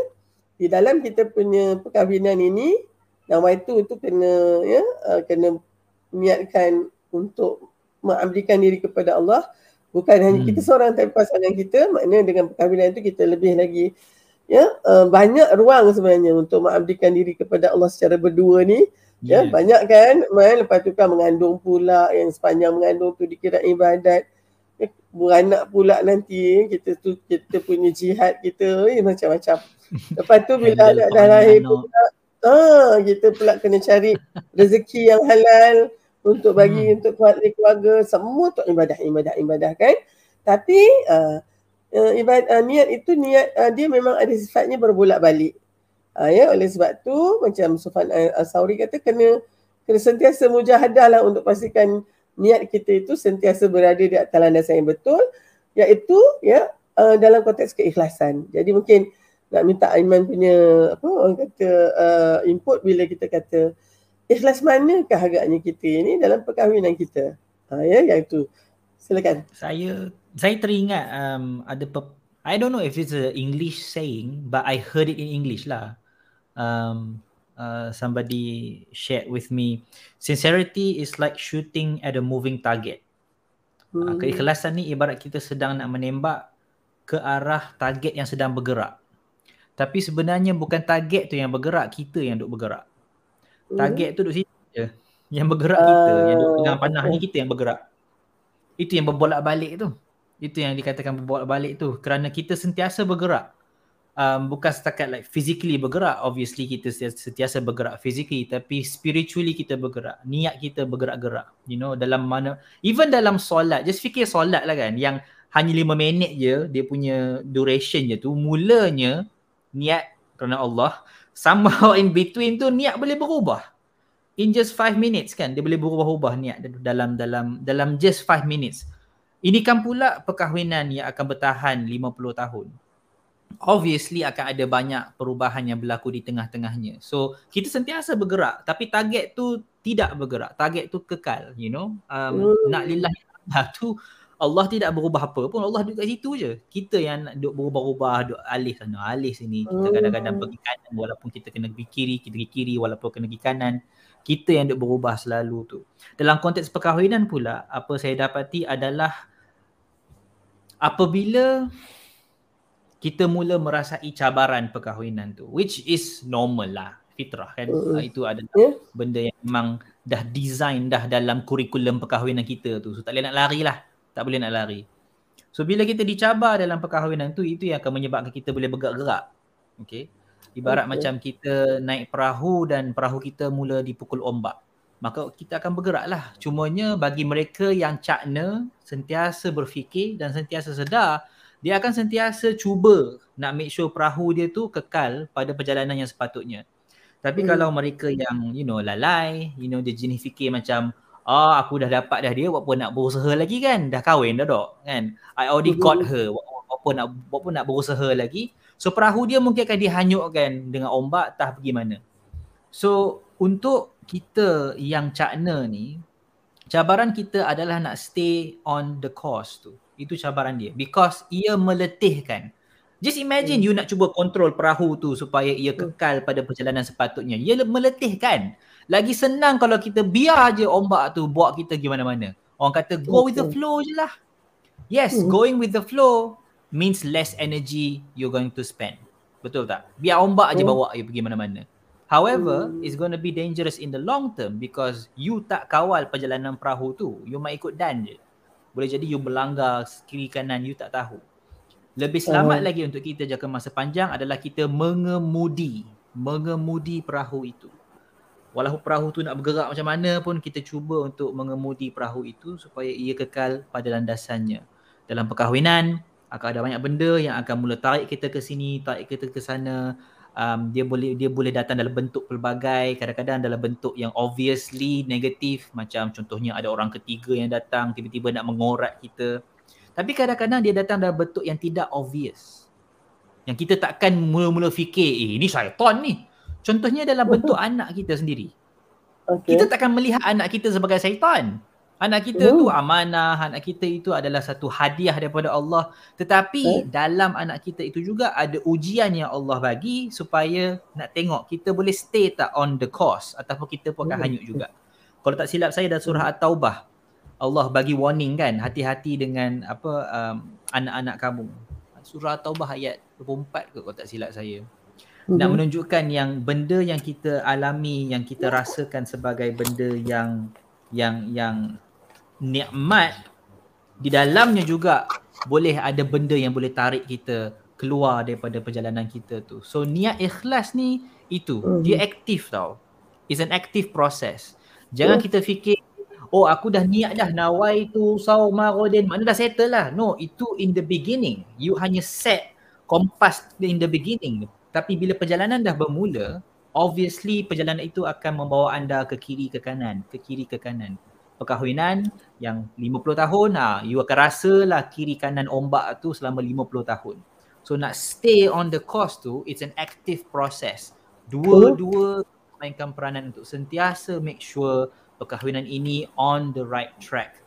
Speaker 1: di dalam kita punya perkahwinan ini yang itu itu kena ya uh, kena niatkan untuk mengabdikan diri kepada Allah bukan hanya hmm. kita seorang tapi pasangan kita maknanya dengan perkahwinan itu kita lebih lagi ya uh, banyak ruang sebenarnya untuk mengabdikan diri kepada Allah secara berdua ni ya, yes. ya banyak kan main lepas tu kan mengandung pula yang sepanjang mengandung tu dikira ibadat ya, beranak pula nanti kita tu kita punya jihad kita ya, macam-macam lepas tu bila anak dah lahir pula ah kita pula kena cari rezeki yang halal untuk bagi hmm. untuk keluarga semua tu ibadah ibadah ibadah kan tapi uh, uh, ibadat uh, niat itu niat uh, dia memang ada sifatnya berbolak-balik. Uh, ya oleh sebab tu macam Sufan Al-Sauri kata kena kena sentiasa mujahadah lah untuk pastikan niat kita itu sentiasa berada di atas landasan yang betul iaitu ya uh, dalam konteks keikhlasan. Jadi mungkin nak minta Aiman punya apa orang kata uh, input bila kita kata ikhlas manakah agaknya kita ini dalam perkahwinan kita. Ha, ya yang itu. Silakan.
Speaker 2: Saya saya teringat um, ada pe- I don't know if it's a English saying but I heard it in English lah. Um, uh, somebody shared with me sincerity is like shooting at a moving target. Uh, hmm. Uh, keikhlasan ni ibarat kita sedang nak menembak ke arah target yang sedang bergerak. Tapi sebenarnya bukan target tu yang bergerak, kita yang duk bergerak. Target tu duk situ je. Yang bergerak kita, uh, yang duk pegang panah ni kita yang bergerak. Itu yang berbolak-balik tu. Itu yang dikatakan berbolak-balik tu kerana kita sentiasa bergerak. Um, bukan setakat like physically bergerak, obviously kita sentiasa bergerak physically tapi spiritually kita bergerak. Niat kita bergerak-gerak. You know, dalam mana even dalam solat, just fikir solat lah kan yang hanya lima minit je dia punya duration je tu mulanya niat kerana Allah somehow in between tu niat boleh berubah in just five minutes kan dia boleh berubah-ubah niat dalam dalam dalam just five minutes ini kan pula perkahwinan yang akan bertahan 50 tahun. Obviously akan ada banyak perubahan yang berlaku di tengah-tengahnya. So kita sentiasa bergerak tapi target tu tidak bergerak. Target tu kekal, you know. Um, mm. Nak lillah tu Allah tidak berubah apa pun. Allah duduk kat situ je. Kita yang duduk berubah-ubah, duduk alih sana, alih sini. Kita hmm. kadang-kadang pergi kanan walaupun kita kena pergi kiri, kita pergi kiri walaupun kena pergi kanan. Kita yang duduk berubah selalu tu. Dalam konteks perkahwinan pula, apa saya dapati adalah apabila kita mula merasai cabaran perkahwinan tu which is normal lah fitrah kan uh, itu adalah yeah. benda yang memang dah design dah dalam kurikulum perkahwinan kita tu so tak boleh nak lari lah tak boleh nak lari so bila kita dicabar dalam perkahwinan tu itu yang akan menyebabkan kita boleh bergerak-gerak okay ibarat okay. macam kita naik perahu dan perahu kita mula dipukul ombak maka kita akan bergeraklah. Cumanya bagi mereka yang cakna, sentiasa berfikir dan sentiasa sedar, dia akan sentiasa cuba nak make sure perahu dia tu kekal pada perjalanan yang sepatutnya. Tapi hmm. kalau mereka yang you know lalai, you know dia jenis fikir macam ah oh, aku dah dapat dah dia buat apa nak berusaha lagi kan? Dah kahwin dah dok kan? I already hmm. got her. Buat apa nak buat apa nak berusaha lagi? So perahu dia mungkin akan dihanyutkan dengan ombak tah pergi mana. So untuk kita yang cakna ni cabaran kita adalah nak stay on the course tu itu cabaran dia because ia meletihkan just imagine hmm. you nak cuba kontrol perahu tu supaya ia hmm. kekal pada perjalanan sepatutnya ia meletihkan Lagi senang kalau kita biar je ombak tu buat kita pergi mana-mana. Orang kata go with the flow je lah. Yes, hmm. going with the flow means less energy you're going to spend. Betul tak? Biar ombak aje hmm. bawa you pergi mana-mana. However, hmm. it's going to be dangerous in the long term because you tak kawal perjalanan perahu tu. You might ikut dan je. Boleh jadi you melanggar kiri kanan you tak tahu. Lebih selamat uh. lagi untuk kita jangka masa panjang adalah kita mengemudi. Mengemudi perahu itu walaupun perahu tu nak bergerak macam mana pun kita cuba untuk mengemudi perahu itu supaya ia kekal pada landasannya. Dalam perkahwinan akan ada banyak benda yang akan mula tarik kita ke sini, tarik kita ke sana. Um, dia boleh dia boleh datang dalam bentuk pelbagai, kadang-kadang dalam bentuk yang obviously negatif macam contohnya ada orang ketiga yang datang tiba-tiba nak mengorat kita. Tapi kadang-kadang dia datang dalam bentuk yang tidak obvious. Yang kita takkan mula-mula fikir, eh ini syaitan ni. Contohnya dalam bentuk anak kita sendiri. Okay. Kita takkan melihat anak kita sebagai syaitan. Anak kita uh. tu amanah, anak kita itu adalah satu hadiah daripada Allah. Tetapi uh. dalam anak kita itu juga ada ujian yang Allah bagi supaya nak tengok kita boleh stay tak on the course ataupun kita pun akan uh. hanyut juga. Kalau tak silap saya dalam surah At-Taubah, Allah bagi warning kan, hati-hati dengan apa um, anak-anak kamu. Surah At-Taubah ayat 24 ke kalau tak silap saya mm-hmm. nak menunjukkan yang benda yang kita alami yang kita rasakan sebagai benda yang yang yang nikmat di dalamnya juga boleh ada benda yang boleh tarik kita keluar daripada perjalanan kita tu. So niat ikhlas ni itu mm-hmm. dia aktif tau. It's an active process. Jangan yeah. kita fikir oh aku dah niat dah nawai tu sauma rodin mana dah settle lah. No, itu in the beginning. You hanya set kompas in the beginning. Tapi bila perjalanan dah bermula, obviously perjalanan itu akan membawa anda ke kiri ke kanan, ke kiri ke kanan. Perkahwinan yang 50 tahun, ha, you akan rasalah kiri kanan ombak tu selama 50 tahun. So nak stay on the course tu, it's an active process. Dua-dua mainkan peranan untuk sentiasa make sure perkahwinan ini on the right track.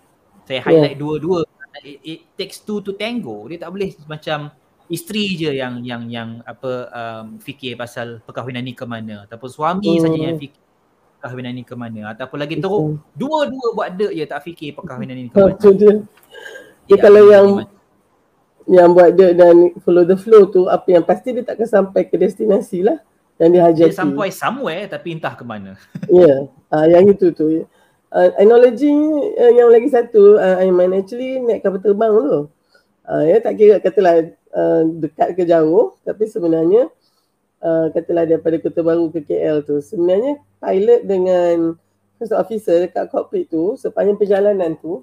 Speaker 2: Saya highlight yeah. dua-dua. It, it takes two to tango. Dia tak boleh macam isteri je yang yang yang apa um, fikir pasal perkahwinan ni ke mana ataupun suami hmm. saja yang fikir perkahwinan ni ke mana ataupun lagi teruk dua-dua buat dek je tak fikir perkahwinan ni ke mana. Itu dia.
Speaker 1: Ya, kalau yang yang buat dek dan follow the flow tu apa yang pasti dia takkan sampai ke destinasi lah yang dihajati.
Speaker 2: Dia sampai somewhere tapi entah ke mana.
Speaker 1: Ya, yeah. uh, yang itu tu. Uh, analogy uh, yang lagi satu, uh, Aiman actually naik kapal terbang tu. Uh, ya, tak kira katalah Uh, dekat ke jauh tapi sebenarnya uh, katalah daripada Kota Baru ke KL tu sebenarnya pilot dengan first officer dekat cockpit tu sepanjang perjalanan tu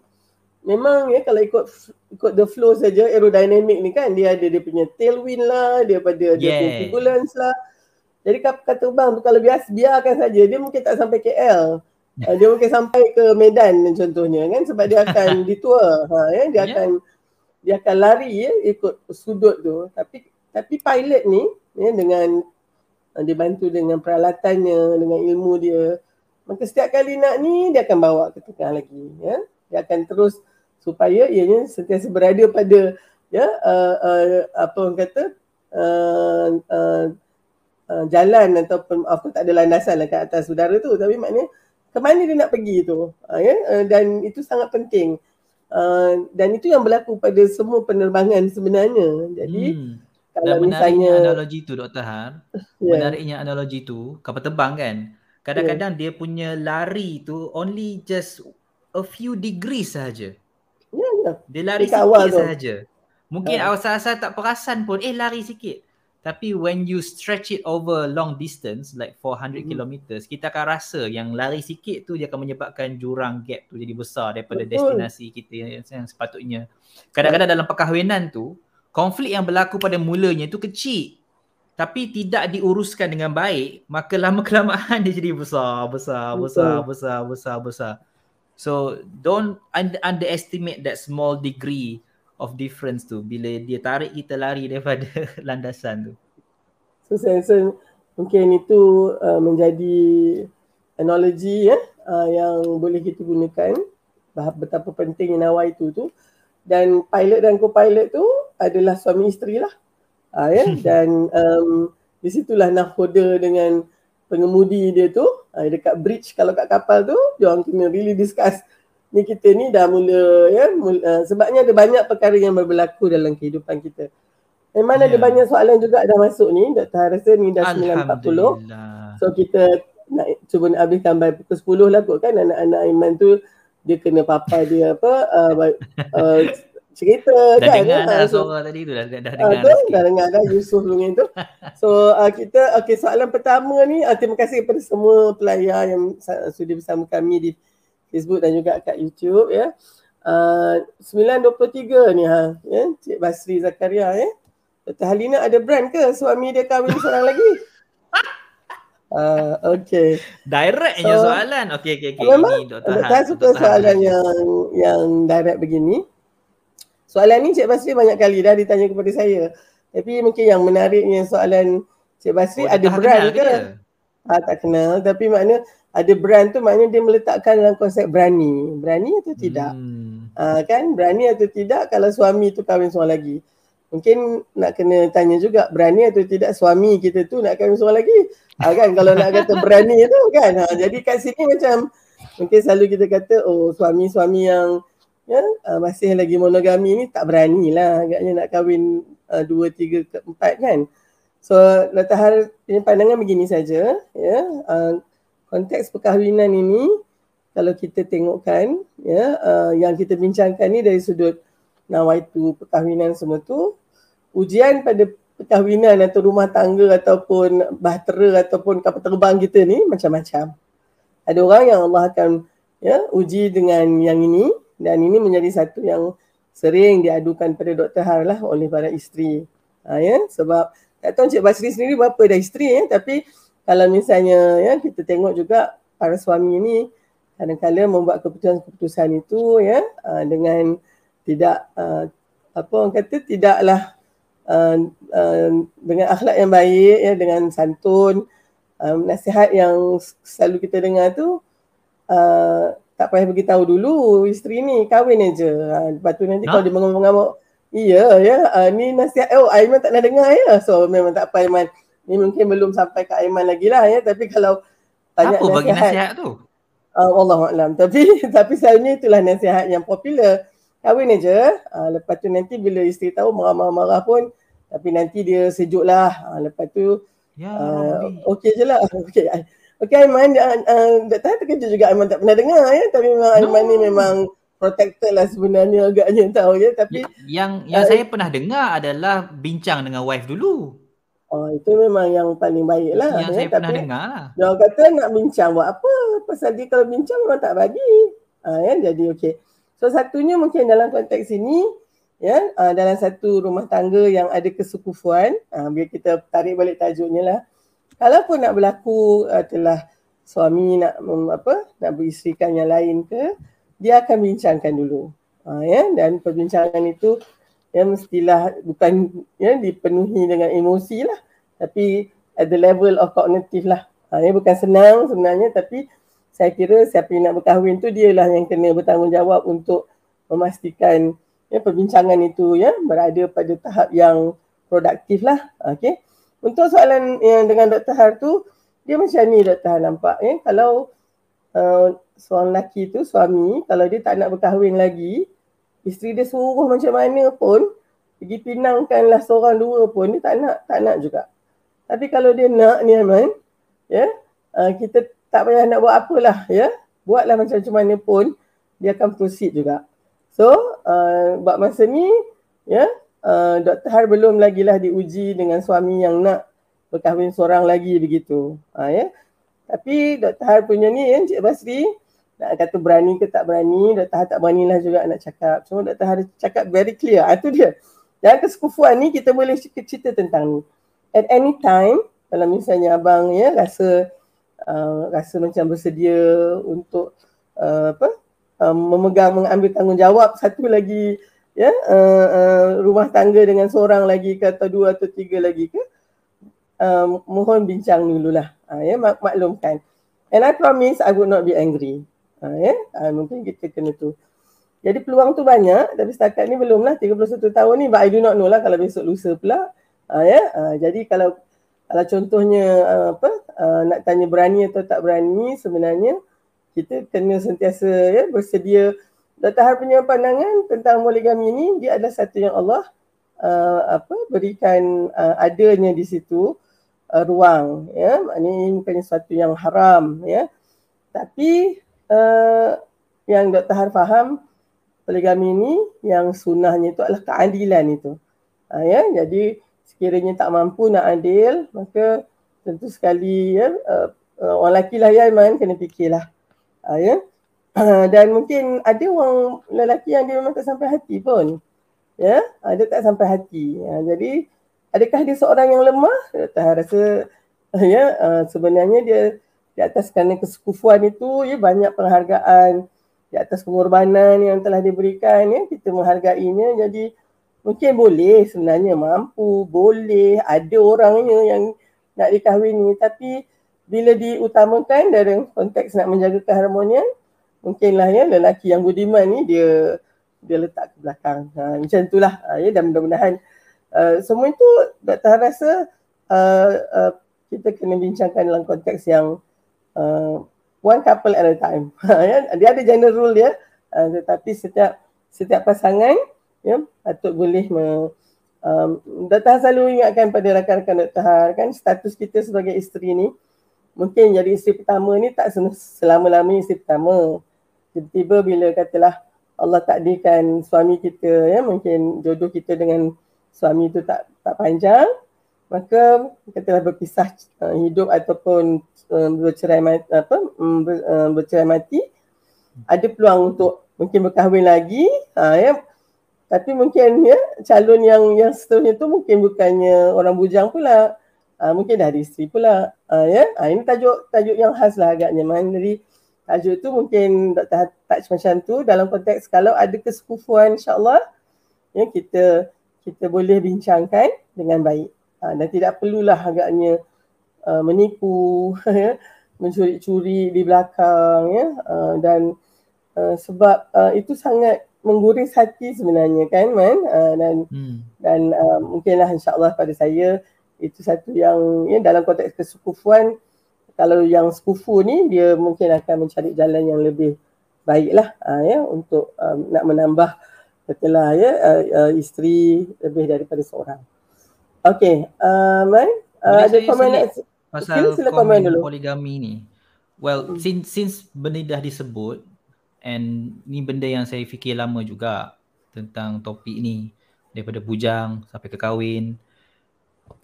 Speaker 1: memang ya kalau ikut ikut the flow saja aerodynamic ni kan dia ada dia punya tailwind lah dia pada dia punya turbulence lah. Jadi kapal terbang tu kalau biasa biarkan saja dia mungkin tak sampai KL uh, dia mungkin sampai ke Medan contohnya kan sebab dia akan detour ha ya dia yeah. akan dia akan lari ya ikut sudut tu. Tapi tapi pilot ni ya dengan uh, dibantu dengan peralatannya dengan ilmu dia maka setiap kali nak ni dia akan bawa ke tengah lagi ya. Dia akan terus supaya ianya sentiasa berada pada ya uh, uh, apa orang kata uh, uh, uh, jalan ataupun apa tak ada landasan lah kat atas udara tu. Tapi maknanya ke mana dia nak pergi tu uh, ya. Uh, dan itu sangat penting Uh, dan itu yang berlaku pada semua penerbangan sebenarnya. Jadi hmm.
Speaker 2: kalau dan misalnya analogi tu Dr. Har, yeah. menariknya analogi tu kapal terbang kan. Kadang-kadang yeah. dia punya lari tu only just a few degrees saja. Ya yeah, yeah. Dia lari sikit saja. Mungkin uh. awal-awal tak perasan pun eh lari sikit. Tapi when you stretch it over long distance like 400 mm. kilometers, kita akan rasa yang lari sikit tu dia akan menyebabkan jurang gap tu jadi besar daripada Betul. destinasi kita yang, yang sepatutnya. Kadang-kadang dalam perkahwinan tu, konflik yang berlaku pada mulanya tu kecil. Tapi tidak diuruskan dengan baik, maka lama kelamaan dia jadi besar, besar, besar, besar, besar, besar. So don't underestimate that small degree of difference tu. Bila dia tarik kita lari daripada landasan tu.
Speaker 1: So saya rasa mungkin itu uh, menjadi analogi ya uh, yang boleh kita gunakan. Betapa pentingnya nawa itu tu dan pilot dan co-pilot tu adalah suami isteri lah. Uh, ya. Dan um, di situlah nakhoda dengan pengemudi dia tu uh, dekat bridge kalau kat kapal tu dia orang kena really discuss ni kita ni dah mula ya mula, uh, sebabnya ada banyak perkara yang berlaku dalam kehidupan kita memang yeah. ada ya. banyak soalan juga dah masuk ni Dr. rasa ni dah 9.40 so kita nak cuba nak habiskan by pukul 10 lah kot kan anak-anak Iman tu dia kena papa dia apa uh, uh, cerita
Speaker 2: dah kan dengar dah so, suara tadi tu dah, dah, dah dengar
Speaker 1: uh, dah dengar dah Yusuf Lungin tu so uh, kita okey soalan pertama ni uh, terima kasih kepada semua pelayar yang sudah bersama kami di Facebook dan juga kat YouTube ya uh, 9.23 ni ha ya Cik Basri Zakaria ya Dr. Halina ada brand ke suami dia kahwin seorang lagi Uh, okay.
Speaker 2: Direct so, soalan. Okay, okay, okay.
Speaker 1: Memang, Ini Dr. Han. Saya suka Dr. soalan Han. yang yang direct begini. Soalan ni Cik Basri banyak kali dah ditanya kepada saya. Tapi mungkin yang menariknya soalan Cik Basri oh, ada brand ke? ke? Ha, tak kenal. Tapi makna ada brand tu maknanya dia meletakkan dalam konsep berani. Berani atau tidak? Hmm. Ha, kan? Berani atau tidak kalau suami tu kahwin seorang lagi. Mungkin nak kena tanya juga berani atau tidak suami kita tu nak kahwin seorang lagi. Ha, kan? Kalau nak kata berani tu kan. Ha, jadi kat sini macam mungkin selalu kita kata oh suami-suami yang ya uh, masih lagi monogami ni tak berani lah agaknya nak kahwin uh, dua tiga empat kan so Latahar punya pandangan begini saja ya uh, konteks perkahwinan ini kalau kita tengokkan ya uh, yang kita bincangkan ni dari sudut nawaitu perkahwinan semua tu ujian pada perkahwinan atau rumah tangga ataupun bahtera ataupun kapal terbang kita ni macam-macam ada orang yang Allah akan ya uji dengan yang ini dan ini menjadi satu yang sering diadukan pada Dr. Har lah oleh para isteri. Ha, ya? Sebab tak tahu Encik Basri sendiri berapa dah isteri ya? tapi kalau misalnya ya kita tengok juga para suami ini kadang-kadang membuat keputusan-keputusan itu ya uh, dengan tidak uh, apa orang kata tidaklah uh, uh, dengan akhlak yang baik ya dengan santun um, nasihat yang selalu kita dengar tu uh, tak payah beritahu dulu isteri ni kahwin aja. Lepas tu nanti ha? kalau dia mengamuk-ngamuk, iya ya, uh, ni nasihat, oh Aiman tak nak dengar ya. So memang tak apa Aiman. Ni mungkin belum sampai ke Aiman lagi lah ya. Tapi kalau
Speaker 2: banyak Apa nasihat. bagi nasihat tu?
Speaker 1: Uh, Allah Alam. Tapi, tapi selalunya itulah nasihat yang popular. Kahwin aja. Uh, lepas tu nanti bila isteri tahu marah-marah pun, tapi nanti dia sejuk lah. Uh, lepas tu, ya, uh, okey je lah. Okay. Okay Aiman, uh, uh, tak terkejut juga Aiman tak pernah dengar ya. Tapi memang no. Aiman ni memang protected lah sebenarnya agaknya tahu ya. Tapi
Speaker 2: yang yang uh, saya pernah dengar adalah bincang dengan wife dulu.
Speaker 1: Oh itu memang yang paling baik lah.
Speaker 2: Yang ya. saya tapi, pernah dengar lah.
Speaker 1: Dia kata nak bincang buat apa? Pasal dia kalau bincang memang tak bagi. Uh, ya, jadi okay. So satunya mungkin dalam konteks ini ya uh, dalam satu rumah tangga yang ada kesukufuan uh, biar kita tarik balik tajuknya lah kalaupun nak berlaku uh, telah suami nak um, apa nak beristerikan yang lain ke dia akan bincangkan dulu uh, ya dan perbincangan itu ya mestilah bukan ya dipenuhi dengan emosi lah tapi at the level of cognitive lah uh, ya bukan senang sebenarnya tapi saya kira siapa yang nak berkahwin tu dialah yang kena bertanggungjawab untuk memastikan ya perbincangan itu ya berada pada tahap yang produktif lah okey untuk soalan yang dengan Dr. Har tu, dia macam ni Dr. Har nampak. Eh? Kalau uh, seorang lelaki tu, suami, kalau dia tak nak berkahwin lagi, isteri dia suruh macam mana pun, pergi pinangkanlah seorang dua pun, dia tak nak, tak nak juga. Tapi kalau dia nak ni Aman, ya, uh, kita tak payah nak buat apalah. Ya? Buatlah macam-macam mana pun, dia akan proceed juga. So, uh, buat masa ni, ya, uh, Dr. Har belum lagi lah diuji dengan suami yang nak berkahwin seorang lagi begitu. Ha, ya. Tapi Dr. Har punya ni ya, Encik Basri, nak kata berani ke tak berani, Dr. Har tak berani lah juga nak cakap. Cuma Dr. Har cakap very clear. Itu ha, dia. Dalam kesekufuan ni kita boleh cerita tentang ni. At any time, kalau misalnya abang ya rasa uh, rasa macam bersedia untuk uh, apa uh, memegang mengambil tanggungjawab satu lagi ya uh, uh, rumah tangga dengan seorang lagi ke atau dua atau tiga lagi ke uh, mohon bincang dululah uh, ya mak- maklumkan and I promise I would not be angry uh, ya? Uh, mungkin kita kena tu. Jadi peluang tu banyak tapi setakat ni belum lah 31 tahun ni but I do not know lah kalau besok lusa pula. Uh, ya? Uh, jadi kalau kalau contohnya uh, apa? Uh, nak tanya berani atau tak berani sebenarnya kita kena sentiasa ya bersedia. Dr. Har punya pandangan tentang poligami ini dia adalah satu yang Allah uh, apa berikan uh, adanya di situ uh, ruang ya? Ini bukan sesuatu yang haram ya? Tapi uh, yang Dr. Har faham poligami ini yang sunnahnya itu adalah keadilan itu. Uh, ya? Jadi sekiranya tak mampu nak adil maka tentu sekali ya uh, orang lelaki lah ya Iman kena fikirlah. Uh, ya? Dan mungkin ada orang lelaki yang dia memang tak sampai hati pun ya? Ada tak sampai hati. Ya, jadi adakah dia seorang yang lemah? Tak rasa ya uh, sebenarnya dia di atas kerana kesekufuan itu ya banyak penghargaan di atas pengorbanan yang telah diberikan ya kita menghargainya jadi mungkin boleh sebenarnya mampu boleh ada orangnya yang nak dikahwini tapi bila diutamakan dalam konteks nak menjaga keharmonian mungkinlah ya lelaki yang budiman ni dia dia letak ke belakang. Ha, macam itulah ha, ya dan mudah-mudahan uh, semua itu Dr. rasa uh, uh, kita kena bincangkan dalam konteks yang uh, one couple at a time. Ya, dia ada general rule dia uh, tetapi setiap setiap pasangan ya patut boleh me, um, Dr. selalu ingatkan pada rakan-rakan Dr. Har kan status kita sebagai isteri ni mungkin jadi isteri pertama ni tak selama-lamanya isteri pertama tiba-tiba bila katalah Allah takdirkan suami kita ya mungkin jodoh kita dengan suami itu tak tak panjang maka katalah berpisah uh, hidup ataupun uh, bercerai mati apa um, ber, uh, bercerai mati ada peluang untuk mungkin berkahwin lagi ha, ya. Tapi mungkin ya calon yang yang seterusnya tu mungkin bukannya orang bujang pula. Ha, mungkin dah ada isteri pula ha, ya. Ha, ini tajuk tajuk yang khas lah agaknya. Jadi tajuk tu mungkin Dr. touch macam tu. Dalam konteks kalau ada kesekufuan insyaAllah ya, kita kita boleh bincangkan dengan baik ha, dan tidak perlulah agaknya uh, menipu ya, mencuri-curi di belakang ya, uh, dan uh, sebab uh, itu sangat mengguris hati sebenarnya kan man uh, dan hmm. dan uh, mungkinlah insyaAllah pada saya itu satu yang ya, dalam konteks kesekufuan kalau yang sekufu ni dia mungkin akan mencari jalan yang lebih baiklah uh, ya untuk um, nak menambah katalah ya uh, uh, isteri lebih daripada seorang. Okey, uh, Mai, uh, ada komen nak
Speaker 2: pasal sila komen dulu. poligami ni. Well, hmm. since since benda dah disebut and ni benda yang saya fikir lama juga tentang topik ni daripada bujang sampai ke kahwin.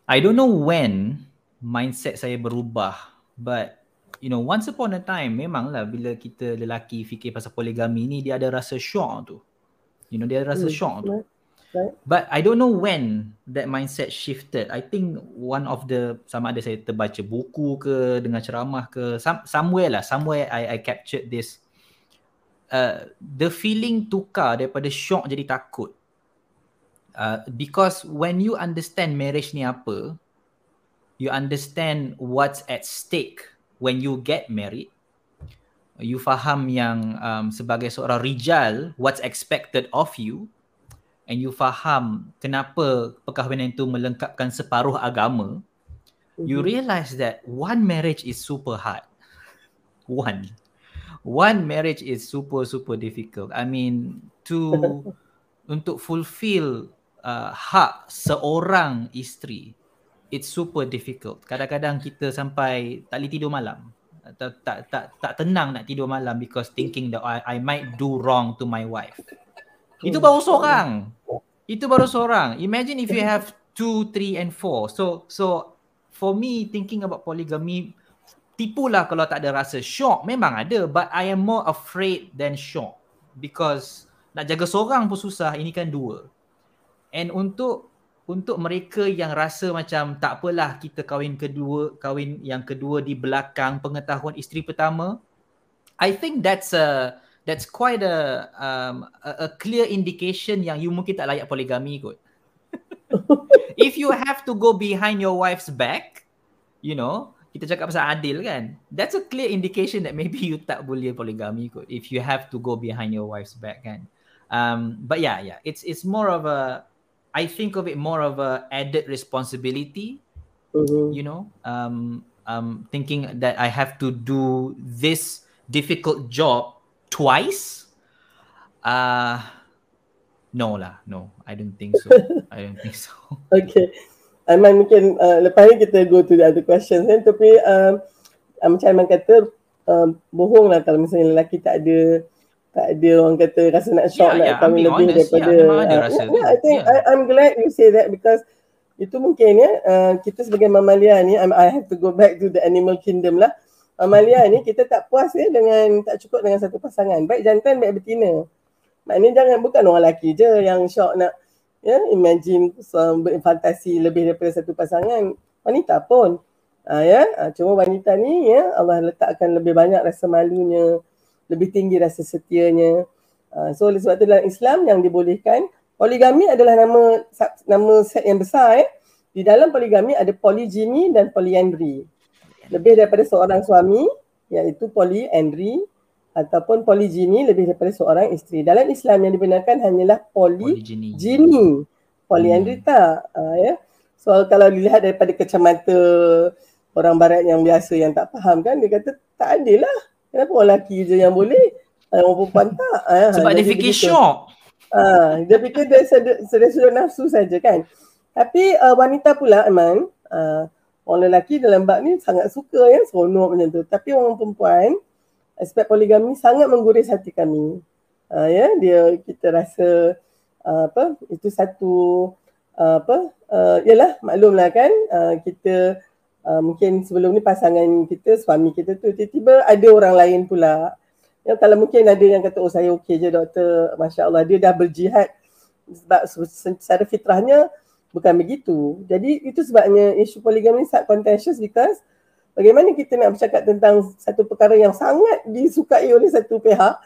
Speaker 2: I don't know when mindset saya berubah But you know once upon a time memanglah bila kita lelaki fikir pasal poligami ni dia ada rasa shock tu. You know dia ada rasa hmm. shock tu. But I don't know when that mindset shifted. I think one of the sama ada saya terbaca buku ke dengan ceramah ke some, somewhere lah somewhere I I captured this uh, the feeling tukar daripada shock jadi takut. Uh, because when you understand marriage ni apa, you understand what's at stake when you get married you faham yang um, sebagai seorang rijal what's expected of you and you faham kenapa perkahwinan itu melengkapkan separuh agama mm-hmm. you realize that one marriage is super hard one one marriage is super super difficult i mean to untuk fulfill uh, hak seorang isteri it's super difficult. Kadang-kadang kita sampai tak boleh tidur malam. Tak, tak tak tak tenang nak tidur malam because thinking that I, I might do wrong to my wife. Itu baru seorang. Itu baru seorang. Imagine if you have two, three and four. So so for me thinking about polygamy tipulah kalau tak ada rasa shock memang ada but I am more afraid than shock because nak jaga seorang pun susah ini kan dua. And untuk untuk mereka yang rasa macam tak apalah kita kahwin kedua kahwin yang kedua di belakang pengetahuan isteri pertama I think that's a that's quite a um a, a clear indication yang you mungkin tak layak poligami kot if you have to go behind your wife's back you know kita cakap pasal adil kan that's a clear indication that maybe you tak boleh poligami kot if you have to go behind your wife's back kan um but yeah yeah it's it's more of a I think of it more of a added responsibility. Mm-hmm. You know, um, um, thinking that I have to do this difficult job twice. Uh, no lah, no. I don't think so. I don't think so.
Speaker 1: Okay. Aiman mungkin uh, lepas ni kita go to the other questions kan. Tapi uh, uh, macam Aiman kata, uh, bohong lah kalau misalnya lelaki tak ada tak ada orang kata rasa nak shock
Speaker 2: Yeah,
Speaker 1: nak
Speaker 2: yeah,
Speaker 1: kahwin
Speaker 2: being
Speaker 1: lebih
Speaker 2: honest.
Speaker 1: daripada
Speaker 2: Yeah, ada
Speaker 1: uh,
Speaker 2: rasa
Speaker 1: yeah, yeah, I think
Speaker 2: Yeah.
Speaker 1: I, I'm glad you say that because itu mungkin ya uh, kita sebagai mamalia ni I'm, I have to go back to the animal kingdom lah mamalia ni kita tak puas ya dengan tak cukup dengan satu pasangan. Baik jantan baik betina. Maknanya jangan bukan orang lelaki je yang shock nak ya imagine so, berfantasi lebih daripada satu pasangan. Wanita pun. Uh, ya? Uh, cuma wanita ni ya Allah letakkan lebih banyak rasa malunya lebih tinggi rasa setianya. Uh, so oleh sebab itu dalam Islam yang dibolehkan poligami adalah nama nama set yang besar eh di dalam poligami ada polygyny dan polyandry lebih daripada seorang suami iaitu polyandry ataupun polygyny lebih daripada seorang isteri dalam Islam yang dibenarkan hanyalah poly
Speaker 2: Polygyny.
Speaker 1: Polyandry hmm. tak. Uh, ya. So kalau dilihat daripada kacamata orang barat yang biasa yang tak faham kan dia kata tak lah. Kenapa orang lelaki je yang boleh? Uh, orang perempuan tak. Uh,
Speaker 2: Sebab dia fikir shock.
Speaker 1: Uh, dia fikir dia sedar sudut nafsu saja kan. Tapi uh, wanita pula Iman, uh, orang lelaki dalam bab ni sangat suka ya seronok macam tu. Tapi orang perempuan aspek poligami sangat mengguris hati kami. Uh, ya, dia kita rasa uh, apa itu satu uh, apa uh, yalah maklumlah kan uh, kita uh, mungkin sebelum ni pasangan kita suami kita tu tiba-tiba ada orang lain pula ya kalau mungkin ada yang kata oh saya okey je doktor masya-Allah dia dah berjihad sebab secara fitrahnya bukan begitu jadi itu sebabnya isu poligami sangat contentious because bagaimana kita nak bercakap tentang satu perkara yang sangat disukai oleh satu pihak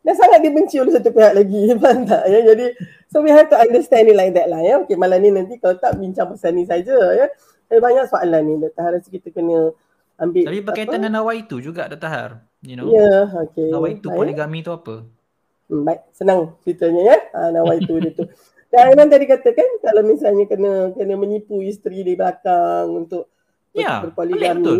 Speaker 1: dan sangat dibenci oleh satu pihak lagi faham tak ya jadi so we have to understand it like that lah ya okey malam ni nanti kalau tak bincang pasal ni saja ya ada banyak soalan ni Dr. Rasa kita kena ambil
Speaker 2: Tapi berkaitan dengan nawaitu juga Dr. Har. You know?
Speaker 1: ya yeah, okey
Speaker 2: Nawaitu poligami tu apa?
Speaker 1: Hmm, baik senang ceritanya ya ha, nawaitu dia tu dan Aiman tadi katakan kalau misalnya kena kena menipu isteri di belakang untuk
Speaker 2: Ya,
Speaker 1: berpoligami
Speaker 2: betul.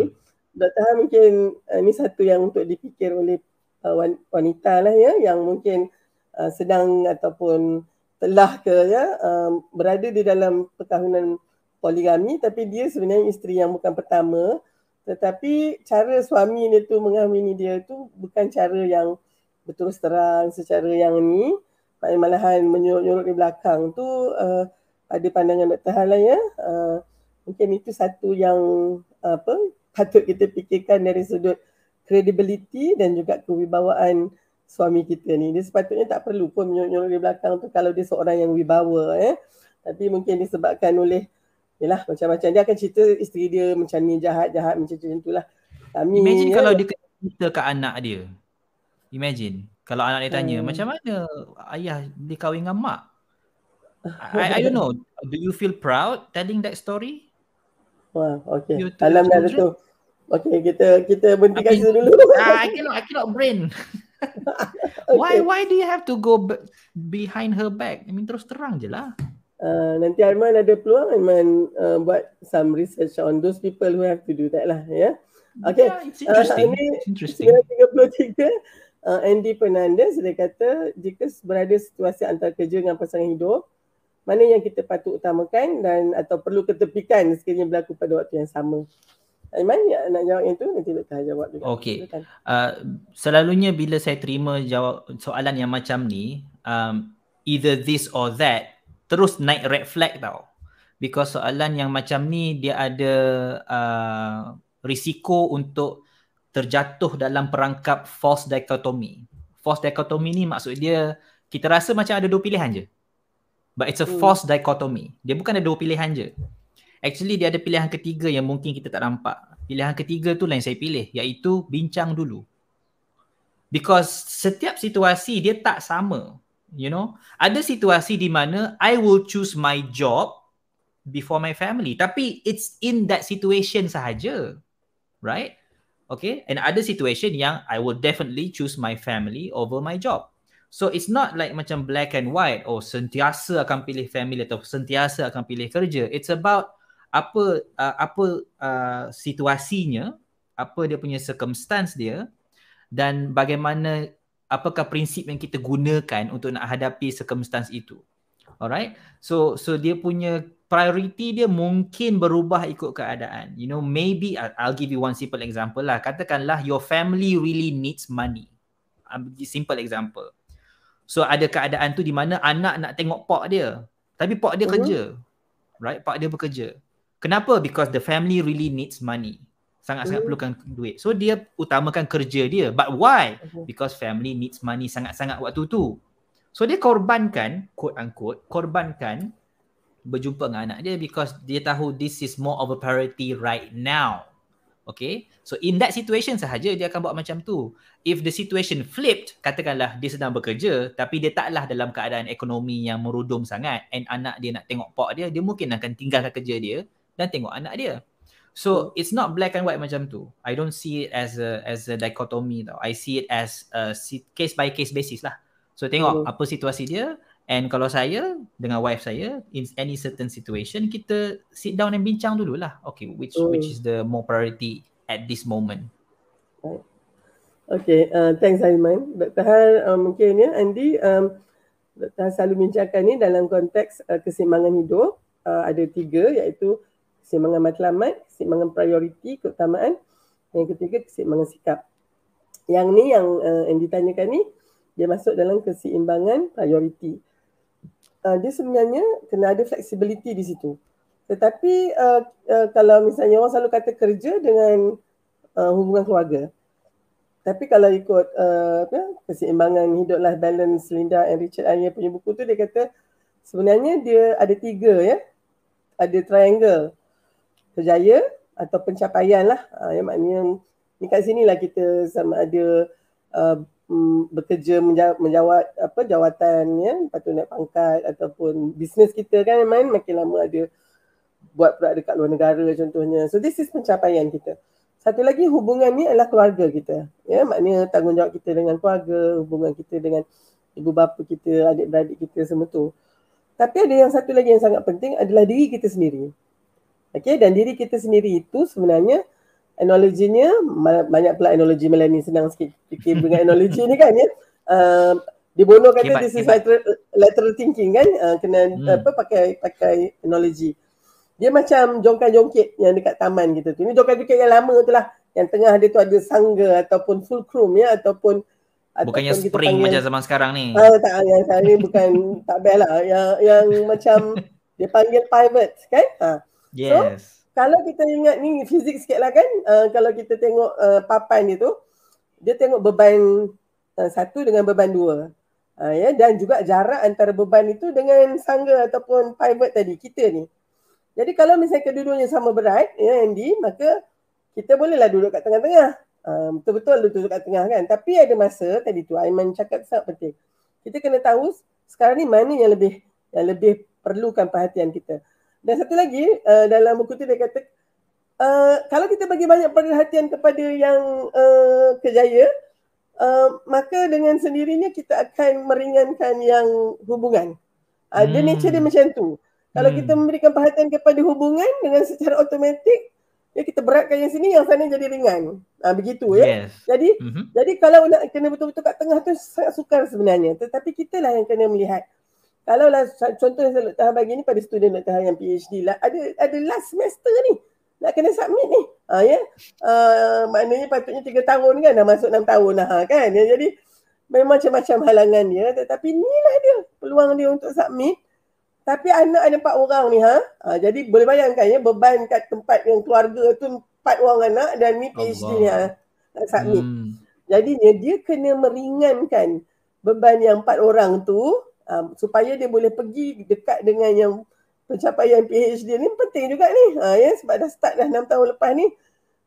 Speaker 1: Dr. Han mungkin uh, ni satu yang untuk dipikir oleh uh, wan- wanita lah ya yang mungkin uh, sedang ataupun telah ke ya um, berada di dalam perkahwinan poligami tapi dia sebenarnya isteri yang bukan pertama tetapi cara suami dia tu mengahwini dia tu bukan cara yang berterus terang secara yang ni malahan menyuruh-nyuruh di belakang tu uh, pada pandangan Dr. Han lah ya uh, mungkin itu satu yang apa patut kita fikirkan dari sudut credibility dan juga kewibawaan suami kita ni. Dia sepatutnya tak perlu pun menyuruh-nyuruh di belakang tu kalau dia seorang yang wibawa eh. Tapi mungkin disebabkan oleh yalah macam-macam dia akan cerita isteri dia macam ni jahat-jahat macam macam itulah. Kami
Speaker 2: Imagine
Speaker 1: ya,
Speaker 2: kalau dia cerita ke anak dia. Imagine kalau anak dia tanya
Speaker 1: Hmm.
Speaker 2: macam mana ayah dia kahwin dengan mak. I, I don't know. Do you feel proud telling that story?
Speaker 1: Wah,
Speaker 2: to
Speaker 1: Alam dah tu. Okey, kita kita berhenti kat
Speaker 2: I
Speaker 1: situ dulu.
Speaker 2: Ah, I cannot I cannot brain. Why why do you have to go b- behind her back? I mean terus terang je lah.
Speaker 1: Uh, nanti Aiman ada peluang Aiman uh, buat some research on those people who have to do that lah ya. Okay.
Speaker 2: Yeah, it's interesting.
Speaker 1: Uh, ini
Speaker 2: it's interesting.
Speaker 1: 1933 uh, Andy Fernandez dia kata jika berada situasi antara kerja dengan pasangan hidup mana yang kita patut utamakan dan atau perlu ketepikan sekiranya berlaku pada waktu yang sama. Aiman nak jawab yang tu nanti Dr. jawab juga.
Speaker 2: Okey. Uh, selalunya bila saya terima jawab soalan yang macam ni, um, either this or that, terus naik red flag tau. Because soalan yang macam ni dia ada uh, risiko untuk terjatuh dalam perangkap false dichotomy. False dichotomy ni maksud dia kita rasa macam ada dua pilihan je. But it's a
Speaker 1: Hmm.
Speaker 2: false dichotomy. Dia bukan ada dua pilihan je. Actually dia ada pilihan ketiga yang mungkin kita tak nampak. Pilihan ketiga tu lah yang saya pilih iaitu bincang dulu. Because setiap situasi dia tak sama. You know, ada situasi di mana I will choose my job before my family. Tapi it's in that situation sahaja. Right? Okay. And ada situation yang I will definitely choose my family over my job. So it's not like macam black and white. Oh sentiasa akan pilih family atau sentiasa akan pilih kerja. It's about apa uh, apa uh, situasinya, apa dia punya circumstance dia dan bagaimana apakah prinsip yang kita gunakan untuk nak hadapi circumstance itu. Alright. So so dia punya priority dia mungkin berubah ikut keadaan. You know, maybe I'll give you one simple example lah. Katakanlah your family really needs money. Simple example. So ada keadaan tu di mana anak nak tengok pak dia. Tapi pak dia uh-huh. kerja. Right? Pak dia bekerja. Kenapa? Because the family really needs money. Sangat-sangat uh-huh. perlukan duit. So dia utamakan kerja dia. But why? Uh-huh. Because family needs money sangat-sangat waktu tu. So dia korbankan, quote unquote, korbankan berjumpa dengan anak dia because dia tahu this is more of a priority right now. Okay. So in that situation sahaja dia akan buat macam tu. If the situation flipped, katakanlah dia sedang bekerja tapi dia taklah dalam keadaan ekonomi yang merudum sangat and anak dia nak tengok pak dia, dia mungkin akan tinggalkan kerja dia dan tengok anak dia. So it's not black and white macam tu. I don't see it as a as a dichotomy tau. I see it as a case by case basis lah. So tengok hmm. apa situasi dia and kalau saya dengan wife saya in any certain situation kita sit down and bincang dululah. Okay, which hmm. which is the more priority at this moment.
Speaker 1: Okay, uh, thanks Aiman. Dr. Hal uh, mungkin ya Andy um, Dr. Hal selalu bincangkan ni dalam konteks uh, keseimbangan hidup uh, ada tiga iaitu keseimbangan matlamat, keseimbangan prioriti, keutamaan yang ketiga keseimbangan sikap. Yang ni yang uh, Andy tanyakan ni dia masuk dalam keseimbangan prioriti. Uh, dia sebenarnya kena ada flexibility di situ. Tetapi uh, uh, kalau misalnya orang selalu kata kerja dengan uh, hubungan keluarga. Tapi kalau ikut uh, apa, keseimbangan hidup life balance Linda and Richard Ayer punya buku tu dia kata sebenarnya dia ada tiga ya. Ada triangle kerjaya atau pencapaian lah. Uh, yang maknanya ni kat sini lah kita sama ada uh, Mm, bekerja menjawat apa jawatan ya patut naik pangkat ataupun bisnes kita kan main makin lama ada buat produk dekat luar negara contohnya. So this is pencapaian kita. Satu lagi hubungan ni adalah keluarga kita. Ya maknanya tanggungjawab kita dengan keluarga hubungan kita dengan ibu bapa kita adik-beradik kita semua tu. Tapi ada yang satu lagi yang sangat penting adalah diri kita sendiri. Okey dan diri kita sendiri itu sebenarnya analoginya banyak pula analogi Melanie senang sikit fikir dengan analogi ni kan ya. Uh, di Bono kata kibat, this is lateral, lateral thinking kan uh, kena hmm. apa pakai pakai analogi. Dia macam jongkan-jongkit yang dekat taman gitu tu. Ini jongkan-jongkit yang lama tu lah. Yang tengah dia tu ada sangga ataupun fulcrum ya ataupun
Speaker 2: Bukannya ataupun spring panggil, macam zaman sekarang ni.
Speaker 1: Ah, tak, yang sekarang ni bukan tak best lah. Yang, yang macam dia panggil pivot kan. Ha.
Speaker 2: Yes. So,
Speaker 1: kalau kita ingat ni fizik sikit lah kan uh, kalau kita tengok uh, papan dia tu dia tengok beban uh, satu dengan beban dua. Uh, ya dan juga jarak antara beban itu dengan sangga ataupun pivot tadi kita ni. Jadi kalau misalnya kedua-duanya sama berat ya Andy maka kita bolehlah duduk kat tengah-tengah. Uh, betul-betul duduk kat tengah kan. Tapi ada masa tadi tu Aiman cakap sangat penting. Kita kena tahu sekarang ni mana yang lebih yang lebih perlukan perhatian kita dan satu lagi uh, dalam buku tu dia kata uh, kalau kita bagi banyak perhatian kepada yang uh, kejaya uh, maka dengan sendirinya kita akan meringankan yang hubungan. Uh, hmm. Dia nature dia macam tu. Kalau hmm. kita memberikan perhatian kepada hubungan dengan secara automatik ya kita beratkan yang sini yang sana jadi ringan. Ah uh, begitu ya. Yes. Jadi mm-hmm. jadi kalau nak kena betul-betul kat tengah tu sangat sukar sebenarnya. Tetapi kita lah yang kena melihat kalau lah contoh yang saya tahan bagi ni pada student nak tahan yang PhD lah ada ada last semester ni nak kena submit ni. Ha, ya? Uh, maknanya patutnya tiga tahun kan dah masuk enam tahun lah kan? Ya, jadi memang macam-macam halangan dia tetapi ni lah dia peluang dia untuk submit. Tapi anak ada empat orang ni ha? ha jadi boleh bayangkan ya beban kat tempat yang keluarga tu empat orang anak dan ni PhD ni ha, nak submit. Hmm. jadinya dia kena meringankan beban yang empat orang tu um, supaya dia boleh pergi dekat dengan yang pencapaian PhD ni penting juga ni. Ha, ya, sebab dah start dah 6 tahun lepas ni.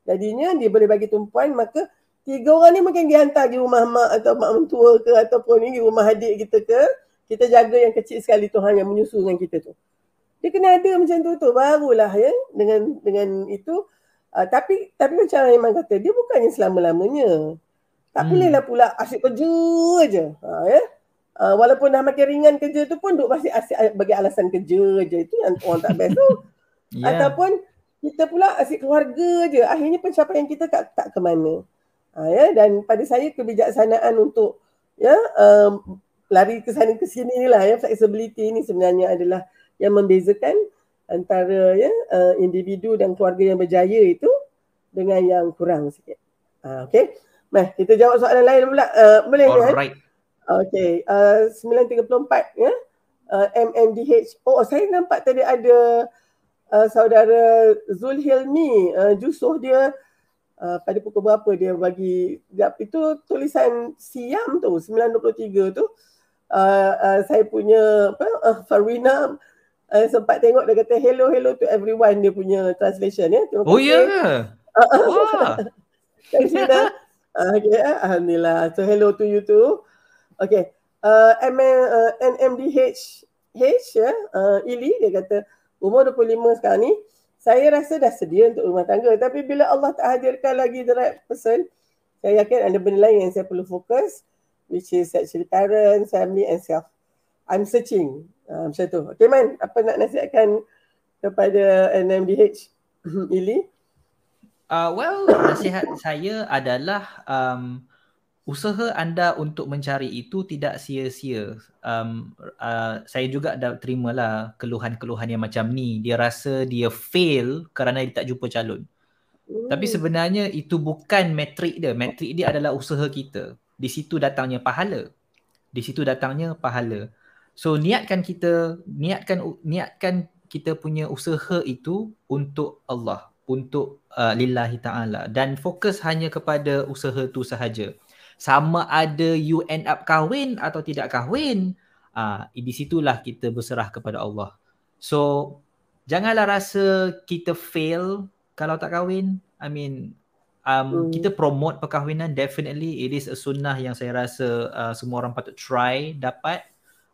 Speaker 1: Jadinya dia boleh bagi tumpuan maka tiga orang ni mungkin dia hantar di rumah mak atau mak mentua ke ataupun ni di rumah adik kita ke. Kita jaga yang kecil sekali Tuhan yang menyusu dengan kita tu. Dia kena ada macam tu tu barulah ya dengan dengan itu uh, tapi tapi macam Iman kata dia bukannya selama-lamanya. Tak hmm. bolehlah pula asyik kerja aja. Ha ya uh, walaupun dah makin ringan kerja tu pun duk masih asyik bagi alasan kerja je itu yang orang tak best tu yeah. ataupun kita pula asyik keluarga je akhirnya pencapaian kita tak tak ke mana ha, ya dan pada saya kebijaksanaan untuk ya um, lari ke sana ke sini ni lah ya flexibility ni sebenarnya adalah yang membezakan antara ya uh, individu dan keluarga yang berjaya itu dengan yang kurang sikit. Ha, okay. Meh, kita jawab soalan lain pula. Uh, boleh ya?
Speaker 2: Alright.
Speaker 1: Okay. Uh, 9.34 ya. Uh, MNDH. Oh, saya nampak tadi ada uh, saudara Zulhilmi. Uh, jusuh dia uh, pada pukul berapa dia bagi. Itu tulisan siam tu, 9.23 tu. Uh, uh, saya punya apa, uh, Farina uh, sempat tengok dia kata hello hello to everyone dia punya translation ya.
Speaker 2: Terima oh ya. Yeah. Wah.
Speaker 1: Thank you dah. Okay, Alhamdulillah. So hello to you too. Okay. Uh, M- uh, NMDH H ya, uh, Ili dia kata umur 25 sekarang ni saya rasa dah sedia untuk rumah tangga tapi bila Allah tak hadirkan lagi the right person saya yakin ada benda lain yang saya perlu fokus which is actually parents, family and self. I'm searching. Uh, macam tu. Okay Man, apa nak nasihatkan kepada NMDH Ili?
Speaker 2: Uh, well, nasihat saya adalah um, usaha anda untuk mencari itu tidak sia-sia. Um, uh, saya juga dah terimalah keluhan-keluhan yang macam ni. Dia rasa dia fail kerana dia tak jumpa calon. Hmm. Tapi sebenarnya itu bukan metrik dia. Metrik dia adalah usaha kita. Di situ datangnya pahala. Di situ datangnya pahala. So niatkan kita, niatkan niatkan kita punya usaha itu untuk Allah untuk uh, lillahi ta'ala dan fokus hanya kepada usaha tu sahaja. Sama ada you end up kahwin atau tidak kahwin, uh, di situlah kita berserah kepada Allah. So, janganlah rasa kita fail kalau tak kahwin. I mean, um, hmm. kita promote perkahwinan, definitely it is a sunnah yang saya rasa uh, semua orang patut try, dapat.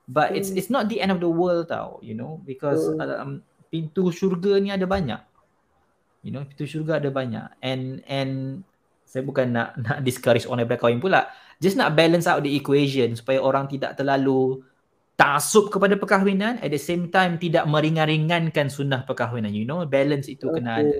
Speaker 2: But hmm. it's it's not the end of the world tau, you know, because hmm. um, pintu syurga ni ada banyak. You know, pintu syurga ada banyak. And and saya bukan nak nak discourage orang daripada kahwin pula. Just nak balance out the equation supaya orang tidak terlalu taksub kepada perkahwinan at the same time tidak meringan-ringankan sunnah perkahwinan. You know, balance itu okay. kena ada.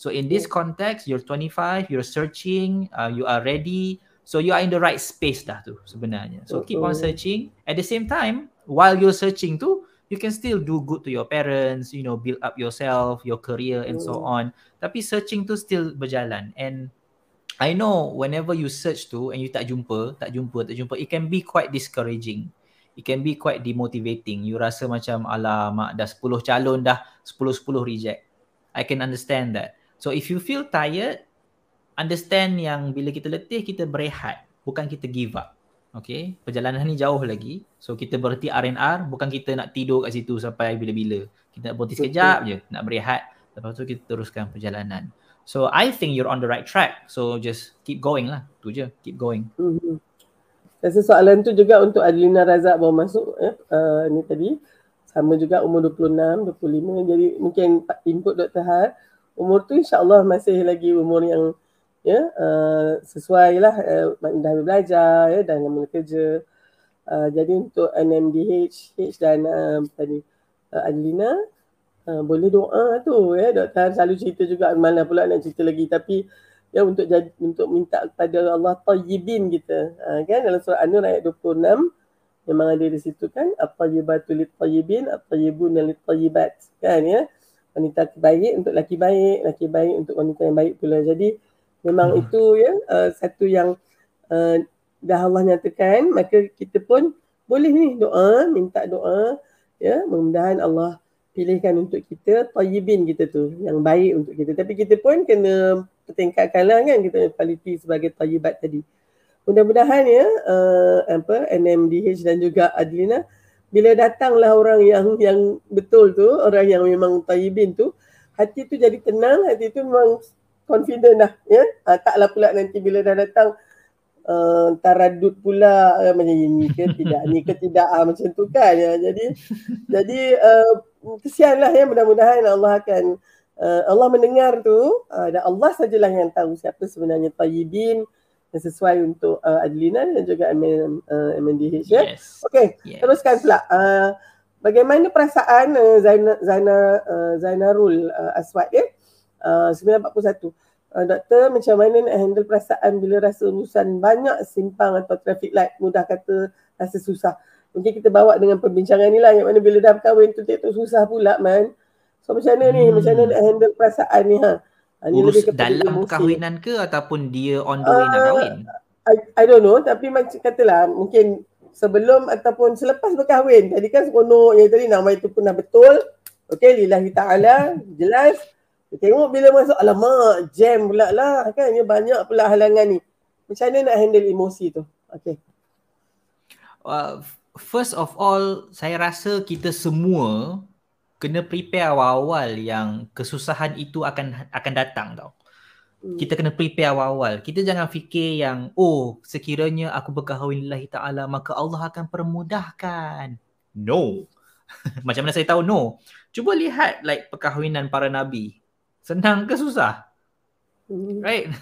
Speaker 2: So in this context, you're 25, you're searching, uh, you are ready. So you are in the right space dah tu sebenarnya. So keep on searching. At the same time, while you're searching tu, you can still do good to your parents, you know, build up yourself, your career and so mm. on. Tapi searching tu still berjalan. And I know whenever you search tu and you tak jumpa, tak jumpa, tak jumpa, it can be quite discouraging. It can be quite demotivating. You rasa macam alamak dah 10 calon dah 10-10 reject. I can understand that. So if you feel tired, understand yang bila kita letih, kita berehat. Bukan kita give up. Okay, perjalanan ni jauh lagi. So kita berhenti R&R, bukan kita nak tidur kat situ sampai bila-bila. Kita nak berhenti sekejap je, nak berehat. Lepas tu kita teruskan perjalanan. So I think you're on the right track. So just keep going lah. Tu je, keep going.
Speaker 1: Mm-hmm. Rasa soalan tu juga untuk Adlina Razak baru masuk eh, uh, ni tadi. Sama juga umur 26, 25. Jadi mungkin input Dr. Har. Umur tu insyaAllah masih lagi umur yang ya uh, sesuai lah uh, dah belajar ya dan mula kerja uh, jadi untuk NMDH H dan uh, tadi uh, Adelina uh, boleh doa tu ya. Doktor selalu cerita juga mana pula nak cerita lagi. Tapi ya untuk jadi untuk minta kepada Allah tayyibin kita. Uh, kan? Dalam surah An-Nur ayat 26 memang ada di situ kan? At-tayyibatu lit-tayyibin at-tayyibun lit-tayyibat. Kan ya? Wanita baik untuk laki baik laki baik untuk wanita yang baik pula. Jadi Memang hmm. itu ya uh, satu yang uh, dah Allah nyatakan. Maka kita pun boleh ni doa minta doa ya. Mudah-mudahan Allah pilihkan untuk kita tayyibin kita tu yang baik untuk kita. Tapi kita pun kena pertingkatkanlah kan kita kualiti sebagai tayyibat tadi. Mudah-mudahan ya uh, apa NMDH dan juga Adlina bila datanglah orang yang yang betul tu orang yang memang tayyibin tu hati tu jadi tenang hati tu memang confident dah ya. Uh, taklah pula nanti bila dah datang uh, taradud pula uh, macam ini ke tidak ni ke tidak uh, macam tu kan ya. Jadi jadi uh, kesianlah ya mudah-mudahan Allah akan uh, Allah mendengar tu uh, dan Allah sajalah yang tahu siapa sebenarnya tayyibin yang sesuai untuk uh, Adlina dan juga MN, uh, MNDH ya. Yes. Okey, yes. teruskan pula. Uh, bagaimana perasaan uh, Zaina Zaina uh, Zainarul uh, Aswad ya uh, 941 uh, doktor macam mana nak handle perasaan bila rasa urusan banyak simpang atau traffic light mudah kata rasa susah mungkin kita bawa dengan perbincangan ni lah yang mana bila dah kahwin tu tu susah pula man so macam mana ni hmm. macam mana nak handle perasaan ni ha
Speaker 2: uh, Urus dalam kahwinan ke ataupun dia on the way uh, nak kahwin
Speaker 1: I, I don't know tapi macam katalah mungkin sebelum ataupun selepas berkahwin. Jadi kan seronok yang tadi nama itu pun dah betul. Okey, lillahi ta'ala, jelas. Tengok bila masuk, alamak, jam pula lah. Kan, dia banyak pula halangan ni. Macam mana nak handle emosi tu? Okey.
Speaker 2: Uh, first of all, saya rasa kita semua kena prepare awal-awal yang kesusahan itu akan akan datang tau. Hmm. kita kena prepare awal-awal. Kita jangan fikir yang oh sekiranya aku berkahwin lillahi ta'ala maka Allah akan permudahkan. No. Macam mana saya tahu no? Cuba lihat like perkahwinan para nabi. Senang ke susah? Hmm. Right?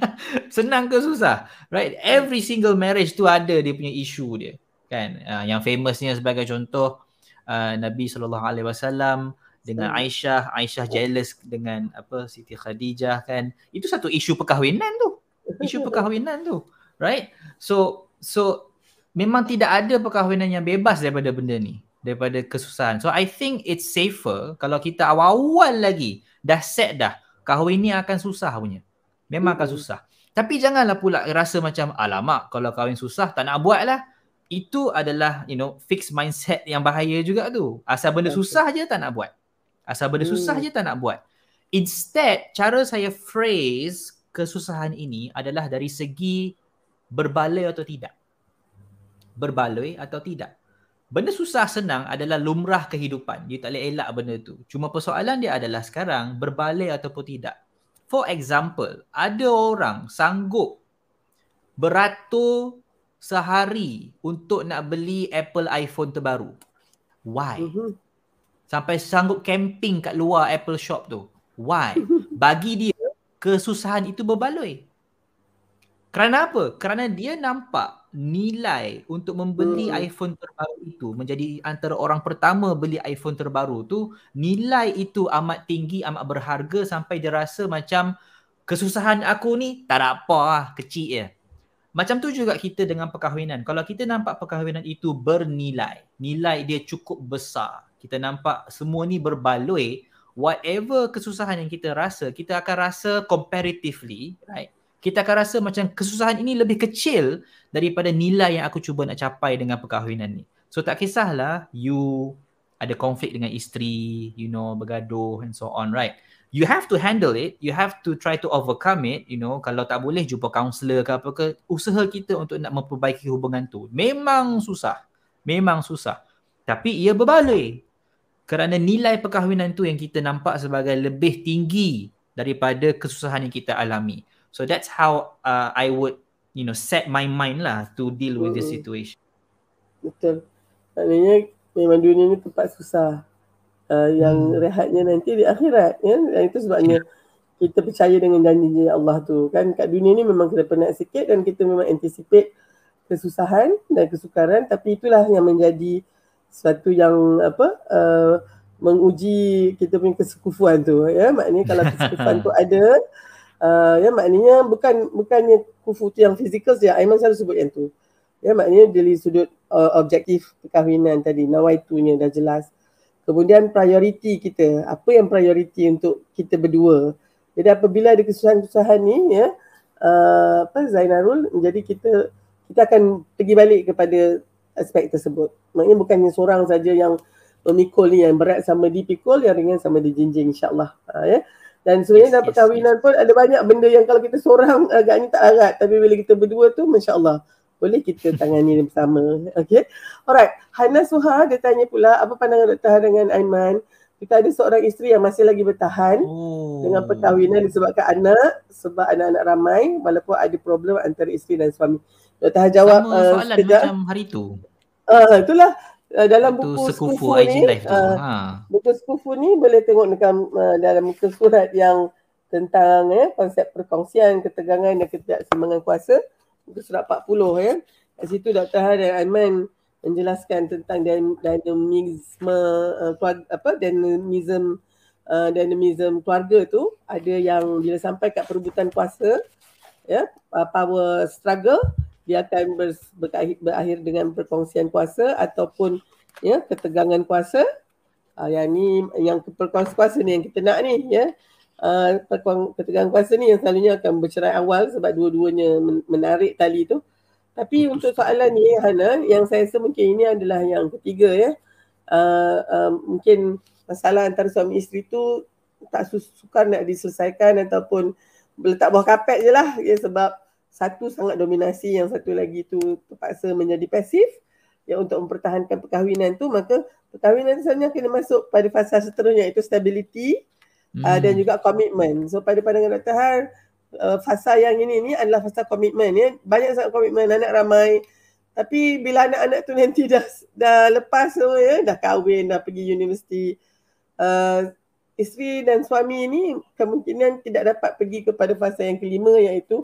Speaker 2: Senang ke susah? Right? Every single marriage tu ada dia punya isu dia. Kan? Uh, yang famousnya sebagai contoh uh, Nabi SAW dengan hmm. Aisyah, Aisyah jealous dengan apa Siti Khadijah kan. Itu satu isu perkahwinan tu. Isu perkahwinan tu. Right? So so memang tidak ada perkahwinan yang bebas daripada benda ni, daripada kesusahan. So I think it's safer kalau kita awal-awal lagi dah set dah kahwin ni akan susah punya. Memang akan susah. Tapi janganlah pula rasa macam alamak kalau kahwin susah tak nak buat lah. Itu adalah you know fixed mindset yang bahaya juga tu. Asal benda susah je tak nak buat. Asal benda susah hmm. je tak nak buat. Instead, cara saya phrase kesusahan ini adalah dari segi berbaloi atau tidak. Berbaloi atau tidak. Benda susah senang adalah lumrah kehidupan. You tak boleh elak benda tu. Cuma persoalan dia adalah sekarang berbaloi ataupun tidak. For example, ada orang sanggup beratur sehari untuk nak beli Apple iPhone terbaru. Why? Mm-hmm sampai sanggup camping kat luar Apple Shop tu. Why? Bagi dia kesusahan itu berbaloi. Kerana apa? Kerana dia nampak nilai untuk membeli hmm. iPhone terbaru itu menjadi antara orang pertama beli iPhone terbaru tu nilai itu amat tinggi, amat berharga sampai dia rasa macam kesusahan aku ni tak ada apa lah, kecil je. Macam tu juga kita dengan perkahwinan. Kalau kita nampak perkahwinan itu bernilai, nilai dia cukup besar, kita nampak semua ni berbaloi whatever kesusahan yang kita rasa kita akan rasa comparatively right? Kita akan rasa macam kesusahan ini lebih kecil daripada nilai yang aku cuba nak capai dengan perkahwinan ni. So tak kisahlah you ada konflik dengan isteri you know bergaduh and so on right you have to handle it you have to try to overcome it you know kalau tak boleh jumpa kaunselor ke apa ke usaha kita untuk nak memperbaiki hubungan tu memang susah memang susah tapi ia berbaloi kerana nilai perkahwinan tu yang kita nampak sebagai lebih tinggi daripada kesusahan yang kita alami. So that's how uh, I would you know set my mind lah to deal with hmm. this situation.
Speaker 1: Betul. Maknanya memang dunia ni tempat susah. Uh, yang hmm. rehatnya nanti di akhirat ya. Dan itu sebabnya yeah. kita percaya dengan janji Allah tu kan kat dunia ni memang kita penat sikit dan kita memang anticipate kesusahan dan kesukaran tapi itulah yang menjadi satu yang apa uh, menguji kita punya kesekufuan tu ya maknanya kalau kesekufuan tu ada uh, ya maknanya bukan bukannya kufu tu yang fizikal saja Aiman selalu sebut yang tu ya maknanya dari sudut uh, objektif perkahwinan tadi nawaitunya dah jelas kemudian prioriti kita apa yang prioriti untuk kita berdua jadi apabila ada kesusahan-kesusahan ni ya uh, apa Zainarul jadi kita kita akan pergi balik kepada aspek tersebut. Maknanya bukannya seorang saja yang memikul ni yang berat sama dipikul, yang ringan sama dijinjing insyaAllah. Ha, ya. Dan sebenarnya yes, dalam perkahwinan yes. pun ada banyak benda yang kalau kita seorang agaknya tak arat. Tapi bila kita berdua tu Masya Allah boleh kita tangani bersama. Okay. Alright. Hana Suha dia tanya pula apa pandangan Dr. dengan Aiman. Kita ada seorang isteri yang masih lagi bertahan oh. dengan perkahwinan disebabkan anak. Sebab anak-anak ramai walaupun ada problem antara isteri dan suami. Dr. jawab
Speaker 2: Sama uh, soalan sekejap. macam hari tu.
Speaker 1: Uh, itulah uh, dalam buku Sekufu ni, uh, ha. buku Sekufu ni boleh tengok dekat uh, dalam muka surat yang tentang ya, konsep perkongsian, ketegangan dan ketidakseimbangan kuasa. Muka surat 40 ya. Kat situ Dr. Har dan Aiman menjelaskan tentang dinamisme uh, apa dinamism uh, dinamism keluarga tu ada yang bila sampai kat perebutan kuasa ya uh, power struggle dia akan ber, berakhir, berakhir dengan perkongsian kuasa ataupun ya ketegangan kuasa uh, yang ni yang perkongsian kuasa ni yang kita nak ni ya uh, ketegangan kuasa ni yang selalunya akan bercerai awal sebab dua-duanya menarik tali tu. Tapi untuk soalan ni Hana, yang saya rasa mungkin ini adalah yang ketiga ya. Uh, uh, mungkin masalah antara suami isteri tu tak sukar nak diselesaikan ataupun letak bawah kapet je lah ya, sebab satu sangat dominasi yang satu lagi tu terpaksa menjadi pasif. Ya untuk mempertahankan perkahwinan tu maka perkahwinan sebenarnya kena masuk pada fasa seterusnya iaitu stability hmm. uh, dan juga komitmen. So pada pandangan Dr. Har, uh, fasa yang ini ni adalah fasa komitmen ya. Banyak sangat komitmen anak ramai. Tapi bila anak-anak tu nanti dah dah lepas semua ya, dah kahwin, dah pergi universiti. Uh, isteri dan suami ini kemungkinan tidak dapat pergi kepada fasa yang kelima iaitu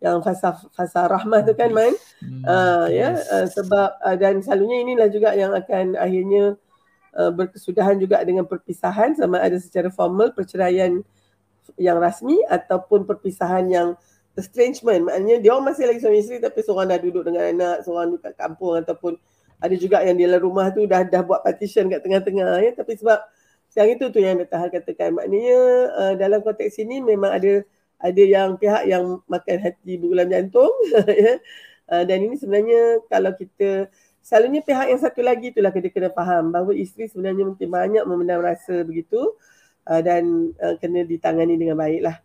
Speaker 1: yang fasa fasa rahmah tu kan main hmm, uh, ya uh, sebab uh, dan selalunya inilah juga yang akan akhirnya uh, berkesudahan juga dengan perpisahan sama ada secara formal perceraian yang rasmi ataupun perpisahan yang estrangement. Maknanya dia orang masih lagi suami isteri tapi seorang dah duduk dengan anak seorang duduk kat kampung ataupun ada juga yang di dalam rumah tu dah dah buat partition kat tengah-tengah ya. Tapi sebab yang itu tu yang Dr. Hal katakan. Maknanya uh, dalam konteks ini memang ada ada yang pihak yang makan hati berulang jantung ya. Uh, dan ini sebenarnya kalau kita selalunya pihak yang satu lagi itulah kita kena faham bahawa isteri sebenarnya mungkin banyak memendam rasa begitu uh, dan uh, kena ditangani dengan baiklah.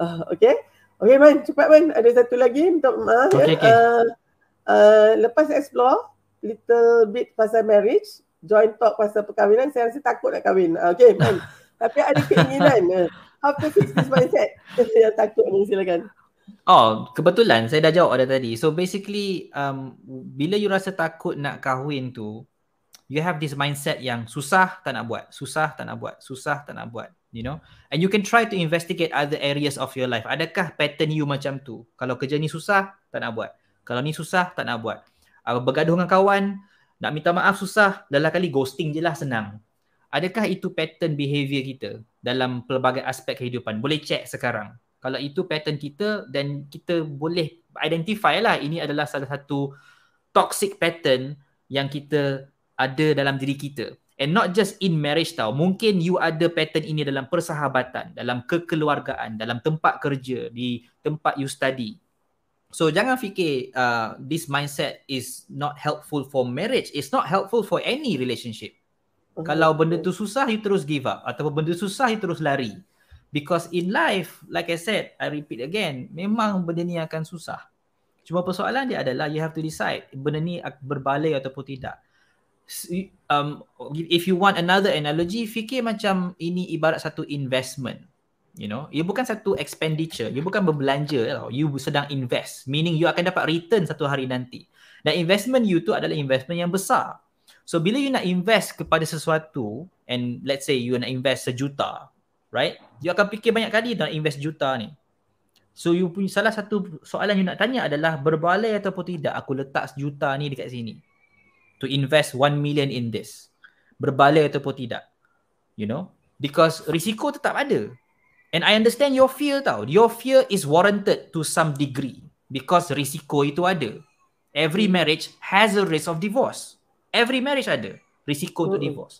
Speaker 1: Uh, okay. Okay Man, cepat Man. Ada satu lagi minta maaf. Okay, ya. okay. Uh, uh, lepas explore little bit pasal marriage, join talk pasal perkahwinan, saya rasa takut nak kahwin. Uh, okay Man. Tapi ada keinginan. Uh, how to fix this mindset? Yang takut ni silakan.
Speaker 2: Oh, kebetulan saya dah jawab ada tadi. So basically, um, bila you rasa takut nak kahwin tu, you have this mindset yang susah tak nak buat, susah tak nak buat, susah tak nak buat, you know. And you can try to investigate other areas of your life. Adakah pattern you macam tu? Kalau kerja ni susah, tak nak buat. Kalau ni susah, tak nak buat. Uh, bergaduh dengan kawan, nak minta maaf susah, dalam kali ghosting je lah senang. Adakah itu pattern behavior kita dalam pelbagai aspek kehidupan? Boleh check sekarang. Kalau itu pattern kita dan kita boleh identify lah ini adalah salah satu toxic pattern yang kita ada dalam diri kita. And not just in marriage tau. Mungkin you ada pattern ini dalam persahabatan, dalam kekeluargaan, dalam tempat kerja, di tempat you study. So jangan fikir uh, this mindset is not helpful for marriage. It's not helpful for any relationship. Okay. Kalau benda tu susah, you terus give up. Atau benda susah, you terus lari. Because in life, like I said, I repeat again, memang benda ni akan susah. Cuma persoalan dia adalah you have to decide benda ni berbaloi ataupun tidak um, if you want another analogy, fikir macam ini ibarat satu investment. You know, ia bukan satu expenditure, ia bukan berbelanja tau. You sedang invest, meaning you akan dapat return satu hari nanti. Dan investment you tu adalah investment yang besar. So bila you nak invest kepada sesuatu and let's say you nak invest sejuta, right? You akan fikir banyak kali nak invest juta ni. So you punya salah satu soalan you nak tanya adalah berbaloi ataupun tidak aku letak sejuta ni dekat sini to invest 1 million in this. Berbaloi ataupun tidak. You know? Because risiko tetap ada. And I understand your fear tau. Your fear is warranted to some degree. Because risiko itu ada. Every marriage has a risk of divorce. Every marriage ada risiko untuk hmm. divorce.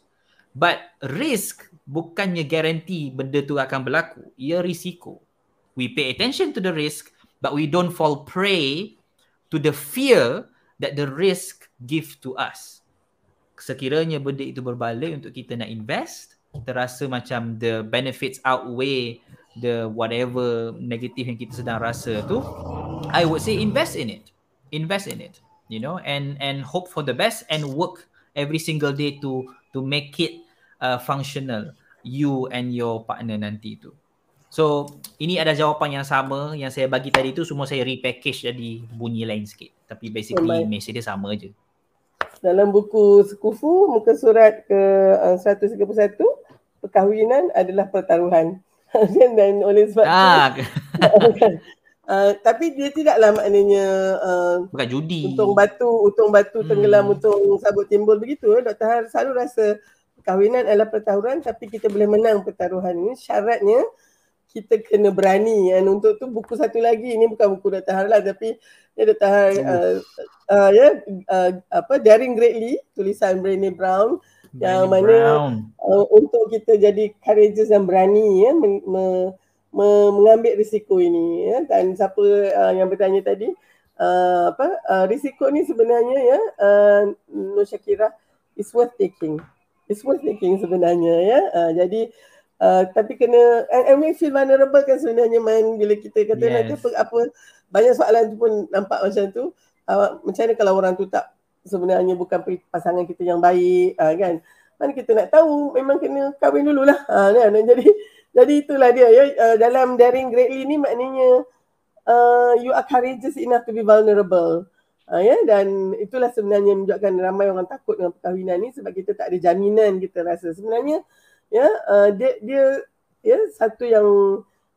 Speaker 2: But risk bukannya guarantee benda tu akan berlaku. Ia risiko. We pay attention to the risk but we don't fall prey to the fear that the risk give to us. Sekiranya benda itu berbalik untuk kita nak invest, kita rasa macam the benefits outweigh the whatever negative yang kita sedang rasa tu, I would say invest in it. Invest in it, you know, and and hope for the best and work every single day to to make it uh, functional you and your partner nanti tu. So ini ada jawapan yang sama yang saya bagi tadi tu semua saya repackage jadi bunyi lain sikit. Tapi basically oh, message dia sama je.
Speaker 1: Dalam buku Sekufu muka surat ke uh, 131 perkahwinan adalah pertaruhan. Dan oleh sebab ah. tu Uh, tapi dia tidaklah maknanya uh,
Speaker 2: bukan judi.
Speaker 1: Untung batu, untung batu hmm. tenggelam, untung sabut timbul begitu. Eh. Dr. Har selalu rasa perkahwinan adalah pertaruhan tapi kita boleh menang pertaruhan ini. Syaratnya kita kena berani. Dan untuk tu buku satu lagi, ini bukan buku Dr. Har lah tapi ya Dr. Har uh, uh, ya, uh, apa, Daring Greatly, tulisan Brené Brown Brené yang mana Uh, untuk kita jadi courageous dan berani ya, me, me, mengambil risiko ini ya. Dan siapa uh, yang bertanya tadi uh, apa uh, risiko ni sebenarnya ya uh, Nur Syakira is worth taking. It's worth taking sebenarnya ya. Uh, jadi uh, tapi kena and, and we feel vulnerable kan sebenarnya main bila kita kata yes. nanti apa, apa banyak soalan tu pun nampak macam tu. Uh, macam mana kalau orang tu tak sebenarnya bukan pasangan kita yang baik uh, kan. Mana kita nak tahu memang kena kahwin dululah uh, kan. Jadi jadi itulah dia ya uh, dalam daring greatly ni maknanya uh, you are courageous enough to be vulnerable. Uh, ya dan itulah sebenarnya menunjukkan ramai orang takut dengan perkahwinan ni sebab kita tak ada jaminan kita rasa sebenarnya ya uh, dia dia ya satu yang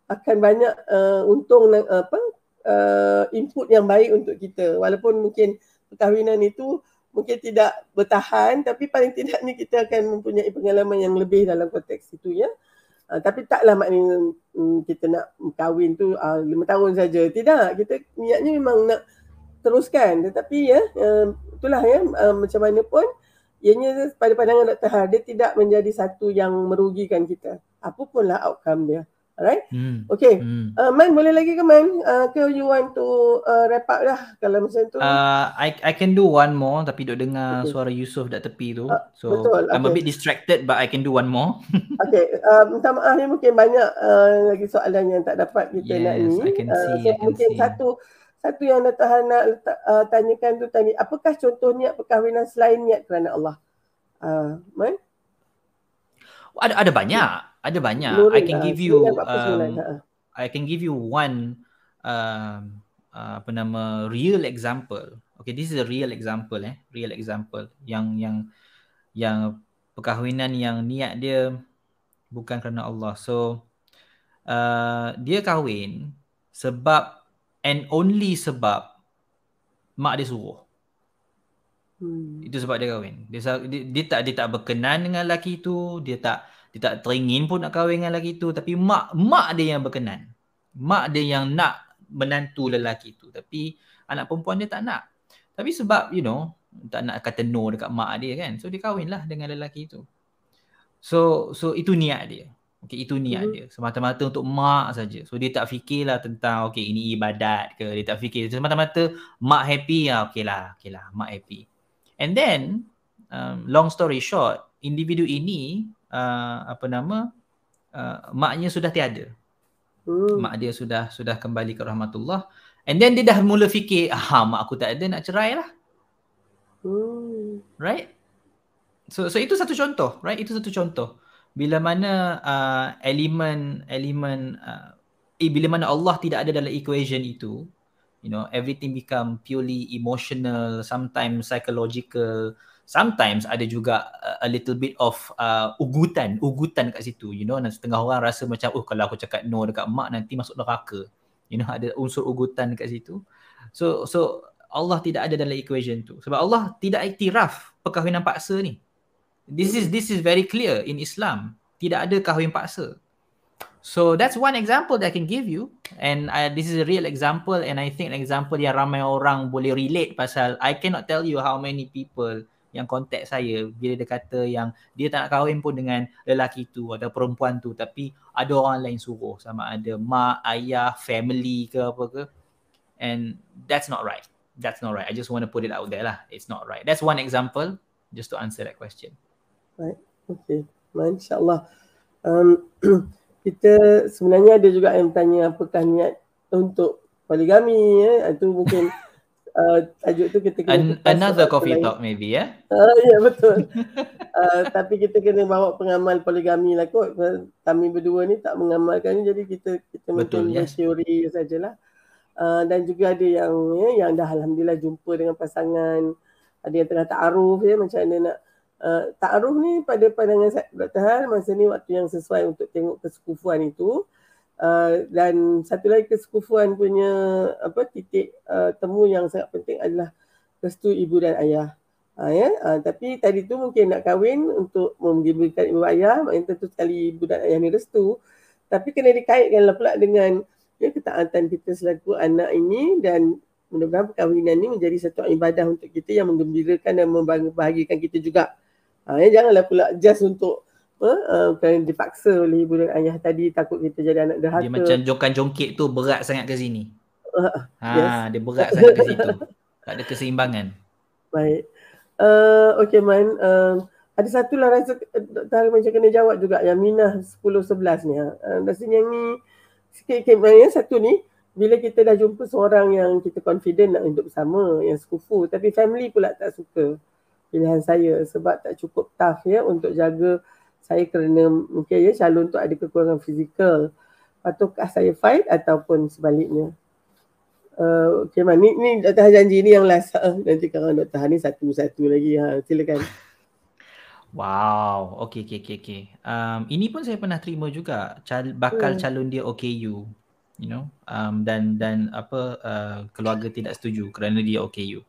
Speaker 1: akan banyak uh, untung uh, apa uh, input yang baik untuk kita walaupun mungkin perkahwinan itu mungkin tidak bertahan tapi paling tidaknya kita akan mempunyai pengalaman yang lebih dalam konteks itu ya. Uh, tapi taklah maknanya um, kita nak kahwin tu uh, lima tahun saja. Tidak, kita niatnya memang nak teruskan. Tetapi ya, uh, itulah ya, uh, macam mana pun, ianya pada pandangan Dr. Har, dia tidak menjadi satu yang merugikan kita. Apapunlah outcome dia. Alright? Hmm. Okay. Hmm. Uh, Man, boleh lagi ke Man? Uh, ke you want to uh, wrap up lah kalau macam tu?
Speaker 2: Uh, I I can do one more tapi duk dengar okay. suara Yusof kat tepi tu. Uh, so betul. I'm okay. a bit distracted but I can do one more.
Speaker 1: okay. Uh, minta maaf ni mungkin banyak uh, lagi soalan yang tak dapat kita yes, nak ni.
Speaker 2: Yes, I can see. Uh, so I can
Speaker 1: mungkin
Speaker 2: see.
Speaker 1: satu satu yang Dr. Han nak uh, tanyakan tu tadi. Apakah contoh niat perkahwinan selain niat kerana Allah? Uh, Man?
Speaker 2: Ada ada banyak ada banyak. Luring I can lah. give you um, I can give you one um, uh, apa nama real example. Okay this is a real example eh. Real example. Yang yang yang perkahwinan yang niat dia bukan kerana Allah. So uh, dia kahwin sebab and only sebab mak dia suruh. Hmm. itu sebab dia kahwin. Dia, dia, dia tak dia tak berkenan dengan lelaki tu dia tak dia tak teringin pun nak kahwin dengan lelaki tu. Tapi mak mak dia yang berkenan. Mak dia yang nak menantu lelaki tu. Tapi anak perempuan dia tak nak. Tapi sebab you know tak nak kata no dekat mak dia kan. So dia kahwinlah dengan lelaki tu. So so itu niat dia. Okey itu niat mm-hmm. dia. Semata-mata untuk mak saja. So dia tak fikirlah tentang okey ini ibadat ke. Dia tak fikir. Semata-mata mak happy ya okeylah okeylah mak happy. And then um, long story short individu ini uh, apa nama uh, maknya sudah tiada. Hmm. Mak dia sudah sudah kembali ke rahmatullah. And then dia dah mula fikir, ah mak aku tak ada nak cerai lah. Hmm. Right? So so itu satu contoh, right? Itu satu contoh. Bila mana uh, elemen elemen uh, eh, bila mana Allah tidak ada dalam equation itu, you know, everything become purely emotional, sometimes psychological, sometimes ada juga a little bit of uh, ugutan ugutan kat situ you know. Nanti setengah orang rasa macam oh kalau aku cakap no dekat mak nanti masuk neraka. You know ada unsur ugutan dekat situ. So so Allah tidak ada dalam equation tu. Sebab Allah tidak iktiraf perkahwinan paksa ni. This is this is very clear in Islam. Tidak ada kahwin paksa. So that's one example that I can give you. And I, this is a real example. And I think an example yang ramai orang boleh relate pasal I cannot tell you how many people yang kontak saya bila dia kata yang dia tak nak kahwin pun dengan lelaki tu atau perempuan tu tapi ada orang lain suruh sama ada mak, ayah, family ke apa ke and that's not right. That's not right. I just want to put it out there lah. It's not right. That's one example just to answer that question.
Speaker 1: Right. Okay. Masya Allah. Um, kita sebenarnya ada juga yang tanya apakah niat untuk poligami ya. Itu mungkin uh, tajuk tu kita
Speaker 2: kena An- another coffee talk maybe ya.
Speaker 1: Yeah? Uh, ya yeah, betul. uh, tapi kita kena bawa pengamal poligami lah kot. Kami berdua ni tak mengamalkan jadi kita kita betul, mungkin yes. teori sajalah. Uh, dan juga ada yang ya, yang dah alhamdulillah jumpa dengan pasangan. Ada yang tengah ta'aruf ya macam mana nak uh, ta'aruf ni pada pandangan Dr. Hal masa ni waktu yang sesuai untuk tengok kesekufuan itu. Uh, dan satu lagi kesekufuan punya apa titik uh, temu yang sangat penting adalah restu ibu dan ayah. Ha, ya? ha, tapi tadi tu mungkin nak kahwin untuk menggembirakan ibu ayah, maknanya tentu sekali ibu dan ayah ni restu. Tapi kena dikaitkanlah pula dengan ya, ketaatan kita selaku anak ini dan mudah-mudahan perkahwinan ini menjadi satu ibadah untuk kita yang menggembirakan dan membahagiakan kita juga. Ha, ya, janganlah pula just untuk uh, kerana dipaksa oleh ibu dan ayah tadi takut kita jadi anak derhaka.
Speaker 2: Dia macam jongkan-jongkit tu berat sangat ke sini. Uh, ha, yes. dia berat sangat ke situ. Tak ada keseimbangan.
Speaker 1: Baik. Uh, okay Man, uh, ada satu lah rasa Dr. Halim macam kena jawab juga yang Minah 10-11 ni. Uh, rasanya yang ni sikit-sikit yang satu ni bila kita dah jumpa seorang yang kita confident nak hidup bersama, yang sekufu tapi family pula tak suka pilihan saya sebab tak cukup tough ya untuk jaga saya kerana mungkin ya calon tu ada kekurangan fizikal. Patutkah saya fight ataupun sebaliknya? Uh, okay, man. Ni, ni Dr. janji ni yang last. Uh, nanti kalau Dr. Han ni satu-satu lagi. Ha. Silakan.
Speaker 2: Wow. Okay, okay, okay. okay. Um, ini pun saya pernah terima juga. Cal- bakal hmm. calon dia OKU. You know. Um, dan dan apa uh, keluarga tidak setuju kerana dia OKU.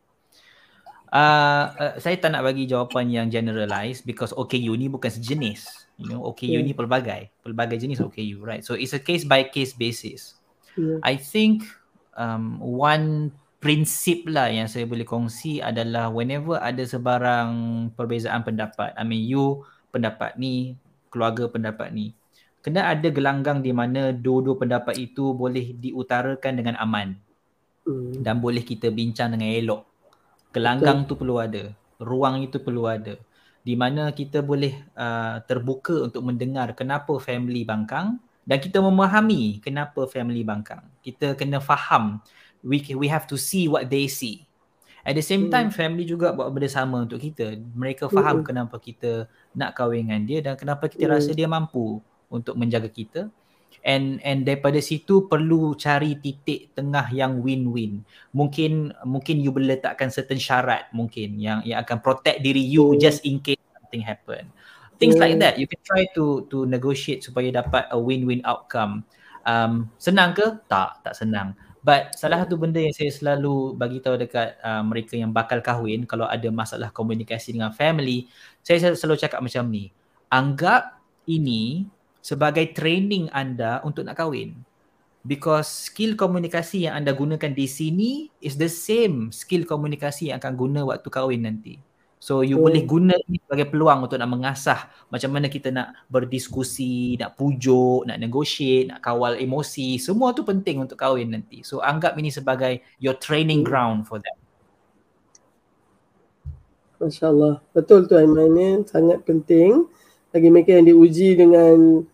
Speaker 2: Uh, uh, saya tak nak bagi jawapan yang generalize because OKU ni bukan sejenis. You know, OKU yeah. ni pelbagai. Pelbagai jenis OKU, right? So it's a case by case basis. Yeah. I think um, one prinsip lah yang saya boleh kongsi adalah whenever ada sebarang perbezaan pendapat, I mean you pendapat ni, keluarga pendapat ni, kena ada gelanggang di mana dua-dua pendapat itu boleh diutarakan dengan aman hmm. dan boleh kita bincang dengan elok. Gelanggang Betul. tu perlu ada, ruang itu perlu ada di mana kita boleh uh, terbuka untuk mendengar kenapa family bangkang dan kita memahami kenapa family bangkang. Kita kena faham we we have to see what they see. At the same time hmm. family juga buat benda sama untuk kita. Mereka faham hmm. kenapa kita nak kahwin dengan dia dan kenapa kita hmm. rasa dia mampu untuk menjaga kita. And and daripada situ perlu cari titik tengah yang win-win. Mungkin mungkin you boleh letakkan certain syarat mungkin yang yang akan protect diri you hmm. just in case something happen. Things like that. You can try to to negotiate supaya dapat a win-win outcome. Um senang ke? Tak tak senang. But salah satu benda yang saya selalu bagi tahu dekat uh, mereka yang bakal kahwin kalau ada masalah komunikasi dengan family saya selalu cakap macam ni. Anggap ini sebagai training anda untuk nak kahwin because skill komunikasi yang anda gunakan di sini is the same skill komunikasi yang akan guna waktu kahwin nanti So you hmm. boleh guna ini sebagai peluang untuk nak mengasah macam mana kita nak berdiskusi, nak pujuk, nak negotiate, nak kawal emosi. Semua tu penting untuk kahwin nanti. So anggap ini sebagai your training ground for that.
Speaker 1: Masya Allah. Betul tu Aiman. Sangat penting. Bagi mereka yang diuji dengan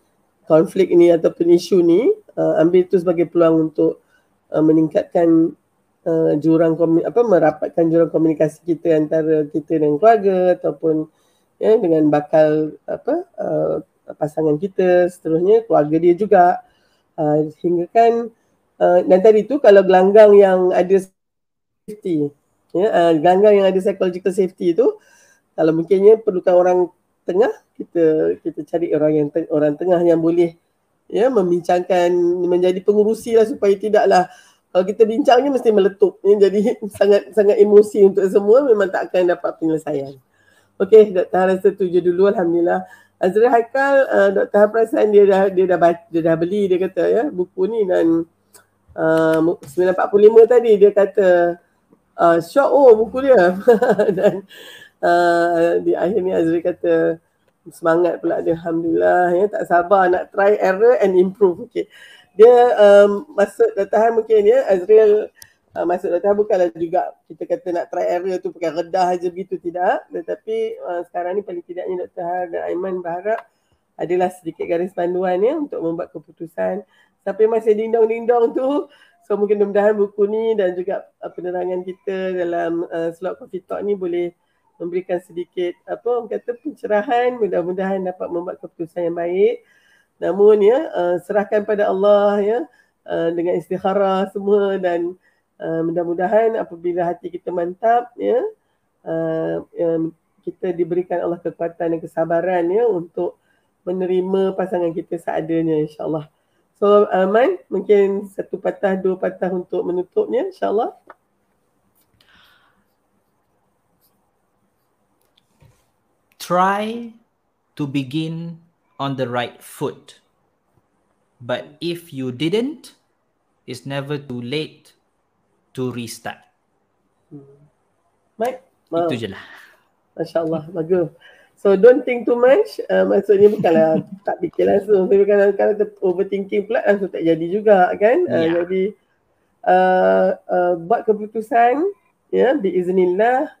Speaker 1: konflik ini ataupun isu ni, uh, ambil itu sebagai peluang untuk uh, meningkatkan uh, jurang apa merapatkan jurang komunikasi kita antara kita dengan keluarga ataupun ya dengan bakal apa uh, pasangan kita seterusnya keluarga dia juga. Uh, sehingga kan uh, dan tadi tu kalau gelanggang yang ada safety ya uh, gelanggang yang ada psychological safety tu kalau mungkinnya perlukan orang tengah kita kita cari orang yang orang tengah yang boleh ya membincangkan menjadi pengurusi lah supaya tidaklah kalau kita bincang ni mesti meletup ni jadi sangat sangat emosi untuk semua memang tak akan dapat penyelesaian. Okey, Dr. Haras setuju dulu alhamdulillah. Azri Haikal, uh, Dr. Perasan dia dah dia dah baca, dia dah beli dia kata ya buku ni dan uh, 945 tadi dia kata uh, shock oh buku dia dan uh, di akhir ni Azri kata semangat pula dia alhamdulillah ya. Tak sabar nak try error and improve okey dia um, masuk datahan mungkin ya Azriel uh, masuk datahan bukanlah juga kita kata nak try error tu pakai redah aja begitu tidak. Tetapi uh, sekarang ni paling tidaknya Dr. Har dan Aiman berharap adalah sedikit garis panduan ya untuk membuat keputusan. Sampai masih dindong-dindong tu so mungkin mudah-mudahan buku ni dan juga uh, penerangan kita dalam uh, slot coffee talk ni boleh memberikan sedikit apa orang kata pencerahan mudah-mudahan dapat membuat keputusan yang baik Namun ya uh, serahkan pada Allah ya uh, dengan istikharah semua dan uh, mudah-mudahan apabila hati kita mantap ya uh, um, kita diberikan Allah kekuatan dan kesabaran ya untuk menerima pasangan kita seadanya insyaallah. So Aman, mungkin satu patah, dua patah untuk menutupnya insyaAllah.
Speaker 2: Try to begin on the right foot. But if you didn't, it's never too late to restart.
Speaker 1: Baik.
Speaker 2: Itu je lah.
Speaker 1: Masya Allah, bagus. So don't think too much. Uh, maksudnya bukanlah tak fikir langsung. Tapi kalau kalau overthinking pula langsung tak jadi juga kan. Uh, yeah. Jadi uh, uh, buat keputusan ya biiznillah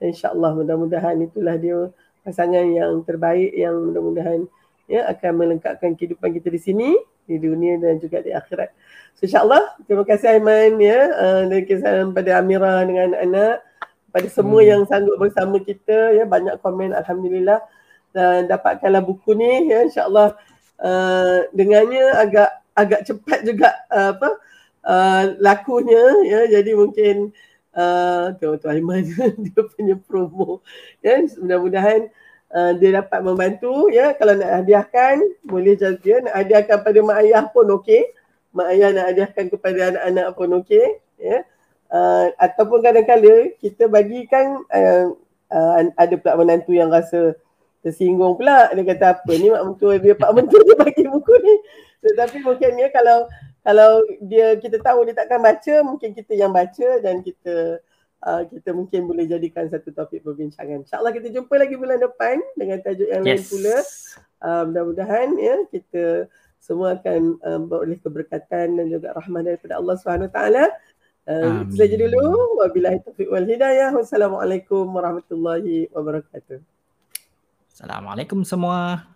Speaker 1: insyaallah mudah-mudahan itulah dia pasangan yang terbaik yang mudah-mudahan ya akan melengkapkan kehidupan kita di sini di dunia dan juga di akhirat. So, InsyaAllah, terima kasih Aiman ya. Uh, dan kisah pada Amira dengan anak pada semua hmm. yang sanggup bersama kita ya. Banyak komen alhamdulillah. Dan dapatkanlah buku ni ya insyaallah. Uh, dengannya agak agak cepat juga uh, apa uh, lakunya ya. Jadi mungkin uh, tu tu Aiman dia punya promo. Ya mudah-mudahan uh, dia dapat membantu ya. Kalau nak hadiahkan boleh saja. Nak hadiahkan pada mak ayah pun okey. Mak ayah nak hadiahkan kepada anak-anak pun okey ya. Uh, ataupun kadang-kadang kita bagikan uh, uh, ada pula menantu yang rasa tersinggung pula. Dia kata apa ni mak mentua dia? Pak mentua dia bagi buku ni. Tetapi mungkin ya kalau kalau dia kita tahu dia takkan baca mungkin kita yang baca dan kita uh, kita mungkin boleh jadikan satu topik perbincangan insyaallah kita jumpa lagi bulan depan dengan tajuk yang yes. lain pula uh, mudah-mudahan ya kita semua akan um, beroleh keberkatan dan juga rahmat daripada Allah Subhanahu taala Uh, itu saja dulu. Wabillahi taufiq wal hidayah. Wassalamualaikum warahmatullahi wabarakatuh.
Speaker 2: Assalamualaikum semua.